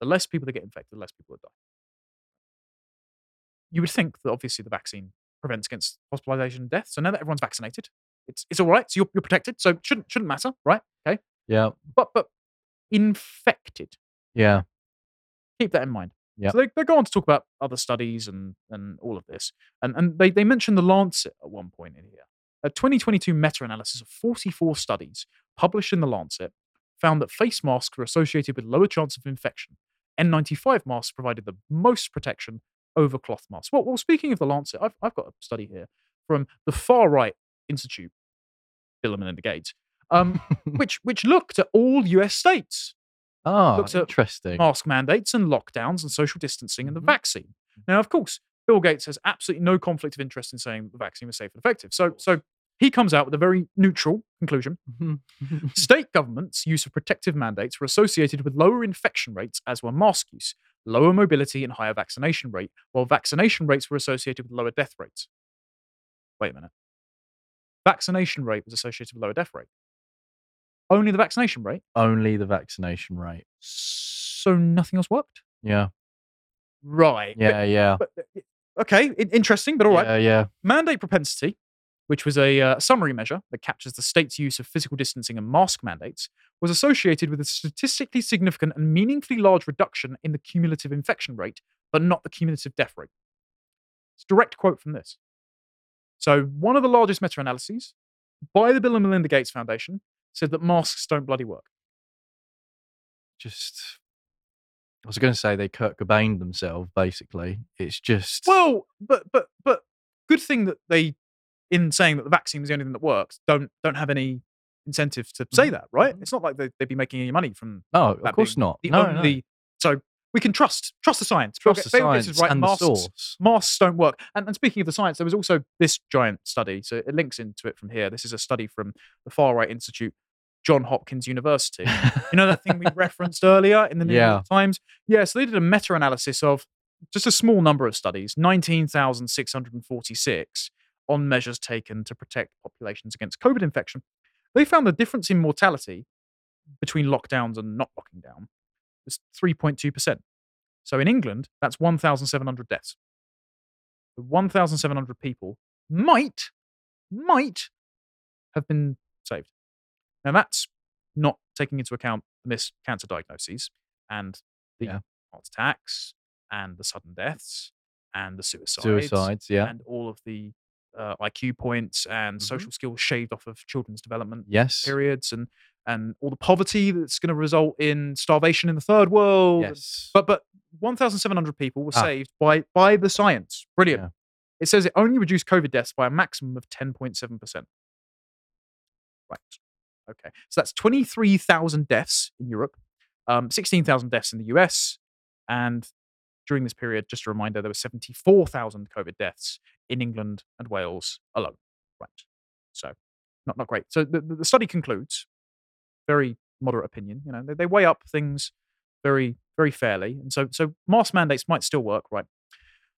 the less people that get infected, the less people that die. You would think that obviously the vaccine prevents against hospitalization and death. So now that everyone's vaccinated, it's it's all right. So you're, you're protected. So it shouldn't shouldn't matter, right? Okay. Yeah. But but infected. Yeah. Keep that in mind. Yep. So they, they go on to talk about other studies and and all of this. And and they, they mentioned the Lancet at one point in here. A 2022 meta-analysis of 44 studies published in the Lancet found that face masks were associated with lower chance of infection. N95 masks provided the most protection over cloth masks. Well, well speaking of the Lancet, I've, I've got a study here from the Far Right Institute, Bill and Melinda Gates, um, which which looked at all US states, Oh, Looks at interesting. mask mandates and lockdowns and social distancing and the Mhm. vaccine. Now, of course, Bill Gates has absolutely no conflict of interest in saying the vaccine was safe and effective. So so he comes out with a very neutral conclusion. State governments' use of protective mandates were associated with lower infection rates, as were mask use, lower mobility, and higher vaccination rate, while vaccination rates were associated with lower death rates. Wait a minute. Vaccination rate was associated with lower death rate. Only the vaccination rate, Only the vaccination rate. so nothing else worked. Yeah. Right. Yeah. Yeah. But, but okay, interesting, but all right. Yeah. Yeah. Mandate propensity, which was a uh, summary measure that captures the state's use of physical distancing and mask mandates, was associated with a statistically significant and meaningfully large reduction in the cumulative infection rate, but not the cumulative death rate. It's a direct quote from this. So, one of the largest meta analyses by the Bill and Melinda Gates Foundation said that masks don't bloody work. Just. I was going to say they Kurt Cobain themselves. Basically, it's just. Well, but but but good thing that they, in saying that the vaccine was the only thing that works, don't don't have any incentive to say mm-hmm. that, right? Mm-hmm. It's not like they, they'd be making any money from no, of course not. the No, only. So we can trust trust the science. Trust the is science right, and the masks, source. Masks don't work. And, and speaking of the science, there was also this giant study. So it links into it from here. This is a study from the Far Right Institute, John Hopkins University. You know that thing we referenced earlier in the New Yeah. York Times? Yeah, so they did a meta analysis of just a small number of studies, 19,646, on measures taken to protect populations against COVID infection. They found the difference in mortality between lockdowns and not locking down was 3.2%. So in England, that's 1,700 deaths. So 1,700 people might, might have been saved. Now that's not taking into account the missed cancer diagnoses and the Yeah. heart attacks and the sudden deaths and the suicides, Suicides, yeah. and all of the uh, IQ points and Mhm. social skills shaved off of children's development Yes. periods and and all the poverty that's going to result in starvation in the third world. Yes. But but 1,700 people were Ah. saved by by the science. Brilliant. Yeah. It says it only reduced COVID deaths by a maximum of 10.7%. Right. Okay. So that's 23,000 deaths in Europe, um, 16,000 deaths in the US, and during this period, just a reminder, there were 74,000 COVID deaths in England and Wales alone. Right. So not not great. So the, the study concludes, very moderate opinion. You know, they, they weigh up things very very fairly, and so so mask mandates might still work. Right.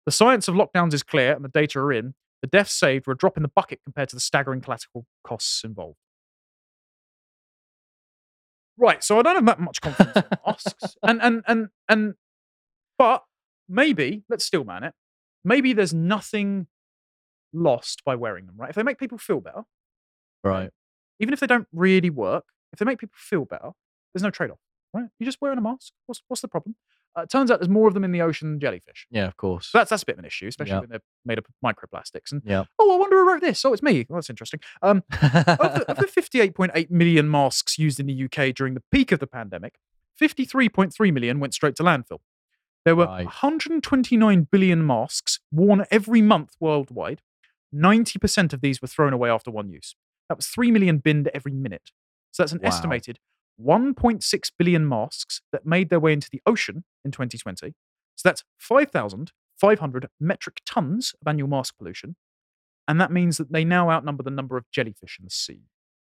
The science of lockdowns is clear, and the data are in. The deaths saved were a drop in the bucket compared to the staggering collateral costs involved. Right. So I don't have that much confidence in masks, and and and and, but maybe let's still man it. maybe there's nothing lost by wearing them, right? If they make people feel better, Right. even if they don't really work, if they make people feel better, there's no trade off, right? You're just wearing a mask. What's, what's the problem? Uh, it turns out there's more of them in the ocean than jellyfish. Yeah, of course. So that's, that's a bit of an issue, especially Yeah. when they're made up of microplastics. And Yeah. oh, I wonder who wrote this. Oh, it's me. Well, that's interesting. Um, of, the, of the 58.8 million masks used in the UK during the peak of the pandemic, 53.3 million went straight to landfill. There were Right. 129 billion masks worn every month worldwide. 90% of these were thrown away after one use. That was 3 million binned every minute. So that's an Wow. estimated 1.6 billion masks that made their way into the ocean in 2020. So that's 5,500 metric tons of annual mask pollution. And that means that they now outnumber the number of jellyfish in the sea.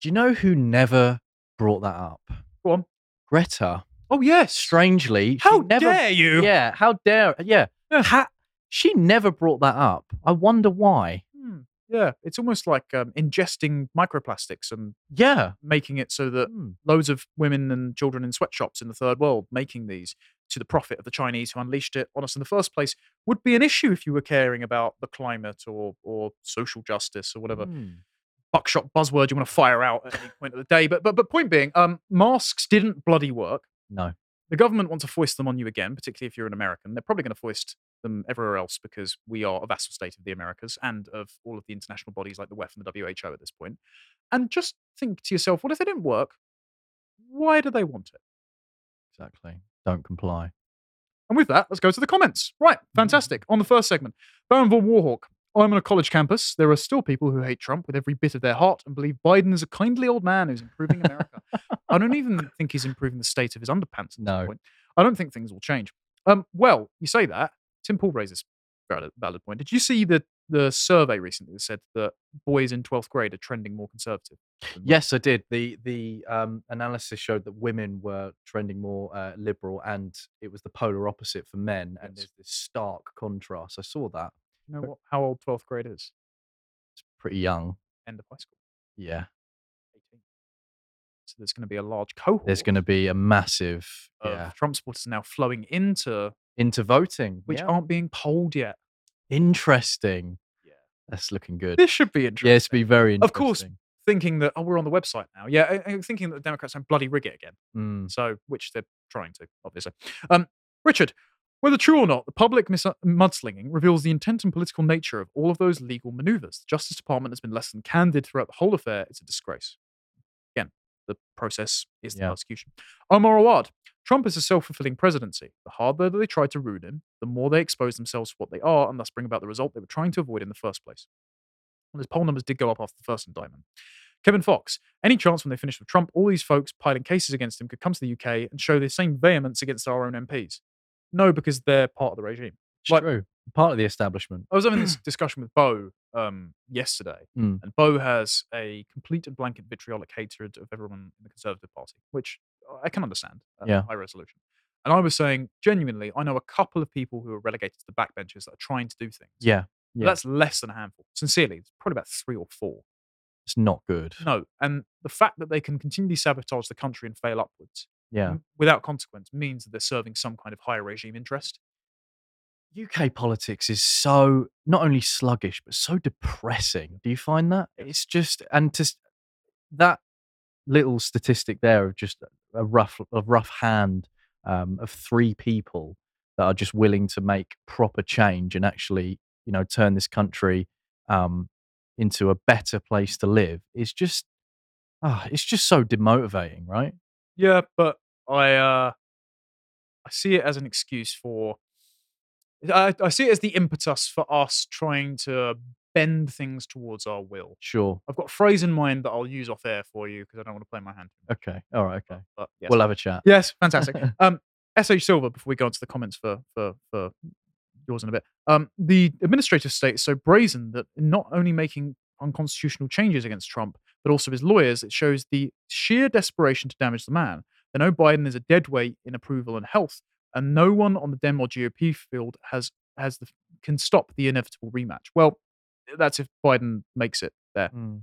Do you know who never brought that up? Go on. Greta. Oh, yes. Strangely, she How never, dare you? Yeah, how dare? Yeah, Yeah. Ha- she never brought that up. I wonder why. Yeah, it's almost like um, ingesting microplastics and Yeah, making it so that Hmm. loads of women and children in sweatshops in the third world making these to the profit of the Chinese who unleashed it on us in the first place would be an issue if you were caring about the climate or or social justice or whatever Hmm. buckshot buzzword you want to fire out at any point of the day. But but but point being, um, masks didn't bloody work. No. The government want to foist them on you again, particularly if you're an American. They're probably going to foist them everywhere else because we are a vassal state of the Americas and of all of the international bodies like the WEF and the WHO at this point. And just think to yourself, what if they didn't work? Why do they want it? Exactly. Don't comply. And with that, let's go to the comments. Right, fantastic. On the first segment, Baron von Warhawk. I'm on a college campus. There are still people who hate Trump with every bit of their heart and believe Biden is a kindly old man who's improving America. I don't even think he's improving the state of his underpants at No. this point. I don't think things will change. Um, well, you say that. Tim Paul raises valid, valid point. Did you see the the survey recently that said that boys in 12th grade are trending more conservative? Yes, I did. The the um, analysis showed that women were trending more uh, liberal, and it was the polar opposite for men. And Yes. there's this stark contrast. I saw that. You know what, how old 12th grade is? It's pretty young. End of high school. Yeah, 18. So there's going to be a large cohort. there's going to be a massive of yeah Trump supporters now flowing into into voting, which yeah. aren't being polled yet. interesting. Yeah. That's looking good. This should be interesting. Yeah, it's be very Of course. Thinking that oh, we're on the website now. Yeah, I'm thinking that the Democrats don't bloody rig it again. Mm. So, which they're trying to, obviously. Um, Richard, whether true or not, the public mis- mudslinging reveals the intent and political nature of all of those legal maneuvers. The Justice Department has been less than candid throughout the whole affair. It's a disgrace. The process is the Yeah. prosecution. Omar Awad, Trump is a self fulfilling presidency. The harder that they try to ruin him, the more they expose themselves to what they are and thus bring about the result they were trying to avoid in the first place. Well, his poll numbers did go up after the first indictment. Kevin Fox, any chance when they finish with Trump, all these folks piling cases against him could come to the UK and show the same vehemence against our own MPs? No, because they're part of the regime. It's Like- true. Part of the establishment. I was having this discussion with Bo um, yesterday, Mm. and Bo has a complete and blanket vitriolic hatred of everyone in the Conservative Party, which I can understand at Yeah. high resolution. And I was saying, genuinely, I know a couple of people who are relegated to the backbenches that are trying to do things. Yeah, yeah. That's less than a handful. Sincerely, it's probably about three or four. It's not good. No. And the fact that they can continually sabotage the country and fail upwards Yeah. without consequence means that they're serving some kind of higher regime interest. UK politics is so not only sluggish but so depressing. Do you find that? It's just and to that little statistic there of just a rough a rough hand um, of three people that are just willing to make proper change and actually you know turn this country um, into a better place to live is just ah, it's just so demotivating, right? Yeah, but I uh, I see it as an excuse for. I, I see it as the impetus for us trying to bend things towards our will. Sure. I've got a phrase in mind that I'll use off air for you because I don't want to play my hand. Okay. All right. Okay. But yes. We'll have a chat. Yes, fantastic. um, SH Silver, before we go on to the comments for for for yours in a bit. Um, the administrative state is so brazen that not only making unconstitutional changes against Trump, but also his lawyers, it shows the sheer desperation to damage the man. They know Biden is a dead weight in approval and health, and no one on the Dem or GOP field has has the can stop the inevitable rematch. Well, that's if Biden makes it there. Mm.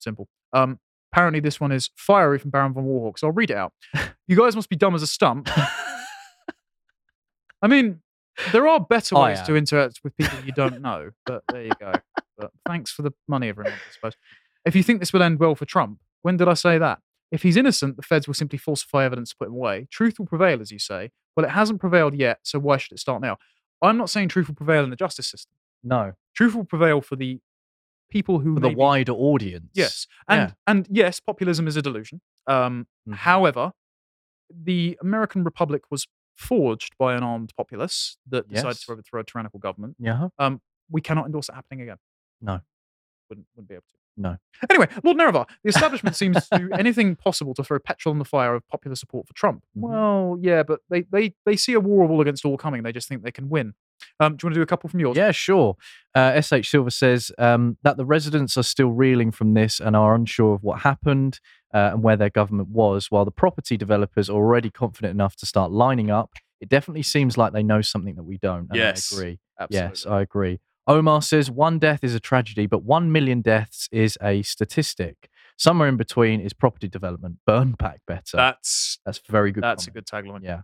Simple. Um, apparently this one is fiery from Baron von Warhawk, so I'll read it out. you guys must be dumb as a stump. I mean, There are better I ways to interact with people you don't know, but there you go. But thanks for the money, everyone, I suppose. If you think this will end well for Trump, when did I say that? If he's innocent, the feds will simply falsify evidence to put him away. Truth will prevail, as you say. Well, it hasn't prevailed yet, so why should it start now? I'm not saying truth will prevail in the justice system. No, Truth will prevail for the people who for the wider audience. Yes, and Yeah. and yes, populism is a delusion. Um, Mhm. However, the American Republic was forged by an armed populace that decided to overthrow a tyrannical government. Yeah. Um, we cannot endorse it happening again. No. Wouldn't, wouldn't be able to. No. Anyway, Lord Nerevar, the establishment seems to do anything possible to throw petrol on the fire of popular support for Trump. Mhm. Well, yeah, but they, they, they see a war of all against all coming. They just think they can win. Um, do you want to do a couple from yours? Yeah, sure. Uh, SH Silver says um, that the residents are still reeling from this and are unsure of what happened uh, and where their government was, while the property developers are already confident enough to start lining up. It definitely seems like they know something that we don't. Yes, I agree. Absolutely. Yes, I agree. Omar says one death is a tragedy, but one million deaths is a statistic. Somewhere in between is property development. Burn back better. That's That's very good. that's comment. a good tagline. Yeah.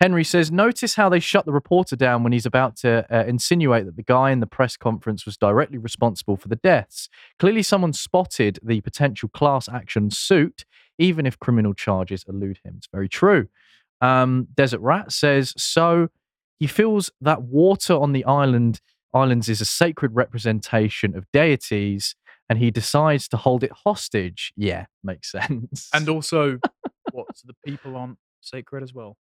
Henry says, notice how they shut the reporter down when he's about to uh, insinuate that the guy in the press conference was directly responsible for the deaths. Clearly, someone spotted the potential class action suit, even if criminal charges elude him. It's very true. Um, Desert Rat says, so he feels that water on the island islands is a sacred representation of deities, and he decides to hold it hostage. Yeah, makes sense. And also, what? So the people aren't sacred as well.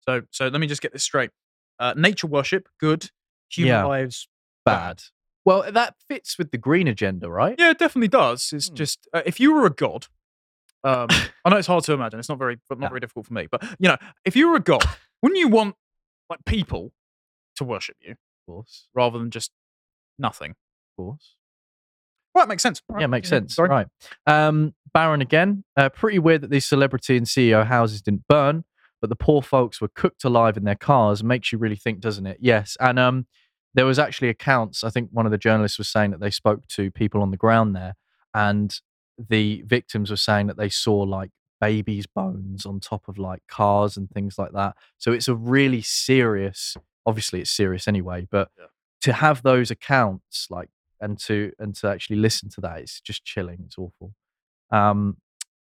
So, so let me just get this straight. Uh, nature worship, good. Human Yeah. lives, bad. Well, that fits with the green agenda, right? Yeah, it definitely does. It's Hmm. just uh, if you were a god, um, I know it's hard to imagine. It's not very, but not Yeah. very difficult for me. But you know, if you were a god, wouldn't you want like people to worship you course. rather than just nothing? Of course. Right, makes sense. Yeah, makes sense. Sorry. Right. Um, Baron again. Uh, pretty weird that these celebrity and CEO houses didn't burn, but the poor folks were cooked alive in their cars. Makes you really think, doesn't it? Yes. And um, there was actually accounts. I think one of the journalists was saying that they spoke to people on the ground there, and the victims were saying that they saw like babies' bones on top of like cars and things like that. So it's a really serious. Obviously, it's serious anyway, but Yeah. to have those accounts like and to and to actually listen to that it's just chilling it's awful. Um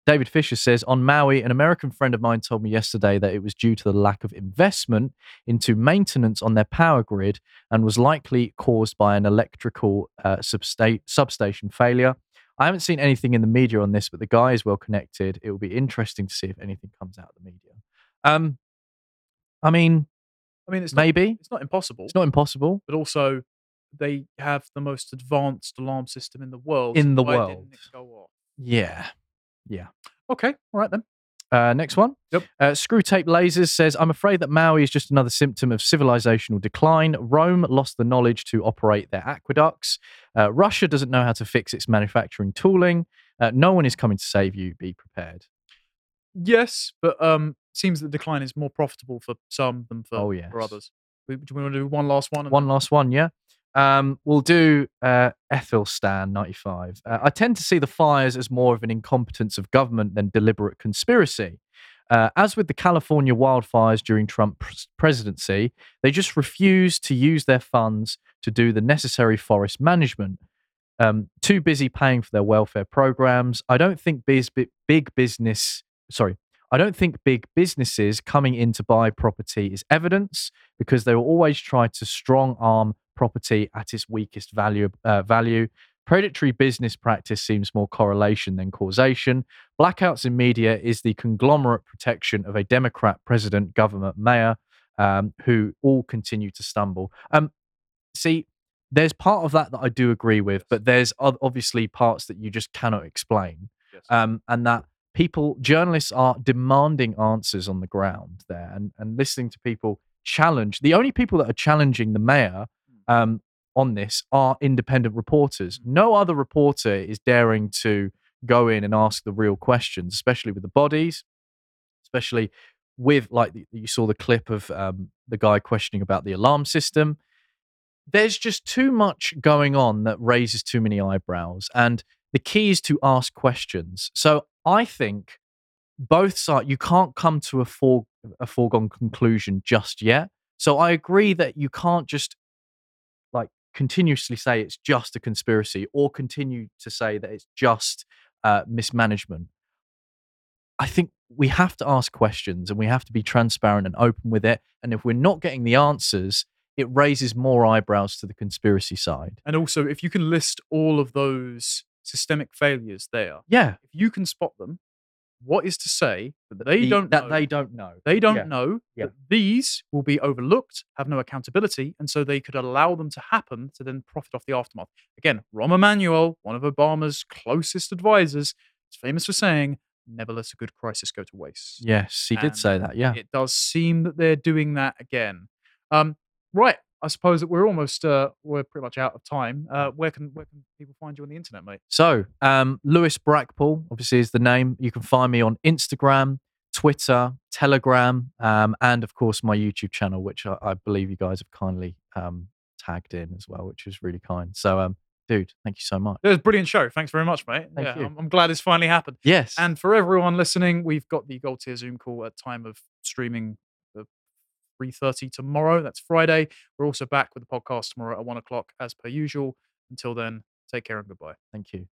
david fisher says on maui an american friend of mine told me yesterday that it was due to the lack of investment into maintenance on their power grid and was likely caused by an electrical uh, substa- substation failure. I haven't seen anything in the media on this but the guy is well connected. It will be interesting to see if anything comes out of the media. Um i mean I mean, it's not, maybe it's not impossible, it's not impossible but also they have the most advanced alarm system in the world. In the Why world. didn't it go off? yeah Okay, all right then. Uh, next one. Yep. Uh, Screw Tape Lasers says, I'm afraid that Maui is just another symptom of civilizational decline. Rome lost the knowledge to operate their aqueducts. Uh, Russia doesn't know how to fix its manufacturing tooling. Uh, no one is coming to save you. Be prepared. Yes, but um, seems that the decline is more profitable for some than for, Oh, for others. We- Do we want to do one last one? One last one, yeah. Um, we'll do uh, Ethelstan 95. Uh, I tend to see the fires as more of an incompetence of government than deliberate conspiracy. Uh, as with the California wildfires during Trump's presidency, they just refused to use their funds to do the necessary forest management. Um, too busy paying for their welfare programs. I don't think biz- big business, sorry, I don't think big businesses coming in to buy property is evidence because they will always try to strong arm property at its weakest value. Uh, value. Predatory business practice seems more correlation than causation. Blackouts in media is the conglomerate protection of a Democrat president, government, mayor, um, who all continue to stumble. Um, see, there's part of that that I do agree with, but there's obviously parts that you just cannot explain, Yes. um, and that people, journalists, are demanding answers on the ground there, and and listening to people challenge. The only people that are challenging the mayor um, on this are independent reporters. No other reporter is daring to go in and ask the real questions, especially with the bodies, especially with like you saw the clip of um, the guy questioning about the alarm system. There's just too much going on that raises too many eyebrows, and the key is to ask questions. So I think both sides you can't come to a fore, a foregone conclusion just yet So I agree that you can't just like continuously say it's just a conspiracy or continue to say that it's just uh, mismanagement. I think we have to ask questions and we have to be transparent and open with it. And if we're not getting the answers, it raises more eyebrows to the conspiracy side. And also, if you can list all of those systemic failures there, Yeah, if you can spot them, what is to say that they the- don't that know, they don't know. they don't Yeah. know Yeah. that these will be overlooked, have no accountability, and so they could allow them to happen to then profit off the aftermath. Again, Rahm Emanuel, one of Obama's closest advisors, is famous for saying, "Never let a good crisis go to waste." Yes, he did say that. Yeah. It does seem that they're doing that again. Um, right. I suppose that we're almost uh, we're pretty much out of time. Uh, where can where can people find you on the internet, mate? So, um, Lewis Brackpool, obviously, is the name. You can find me on Instagram, Twitter, Telegram, um, and of course, my YouTube channel, which I, I believe you guys have kindly um, tagged in as well, which is really kind. So, um, dude, thank you so much. It was a brilliant show. Thanks very much, mate. Thank yeah, you. I'm, I'm glad it's finally happened. Yes. And for everyone listening, we've got the Gold Tier Zoom call at time of streaming 3.30 tomorrow. That's Friday. We're also back with the podcast tomorrow at 1 o'clock as per usual. Until then, take care and goodbye. thank you.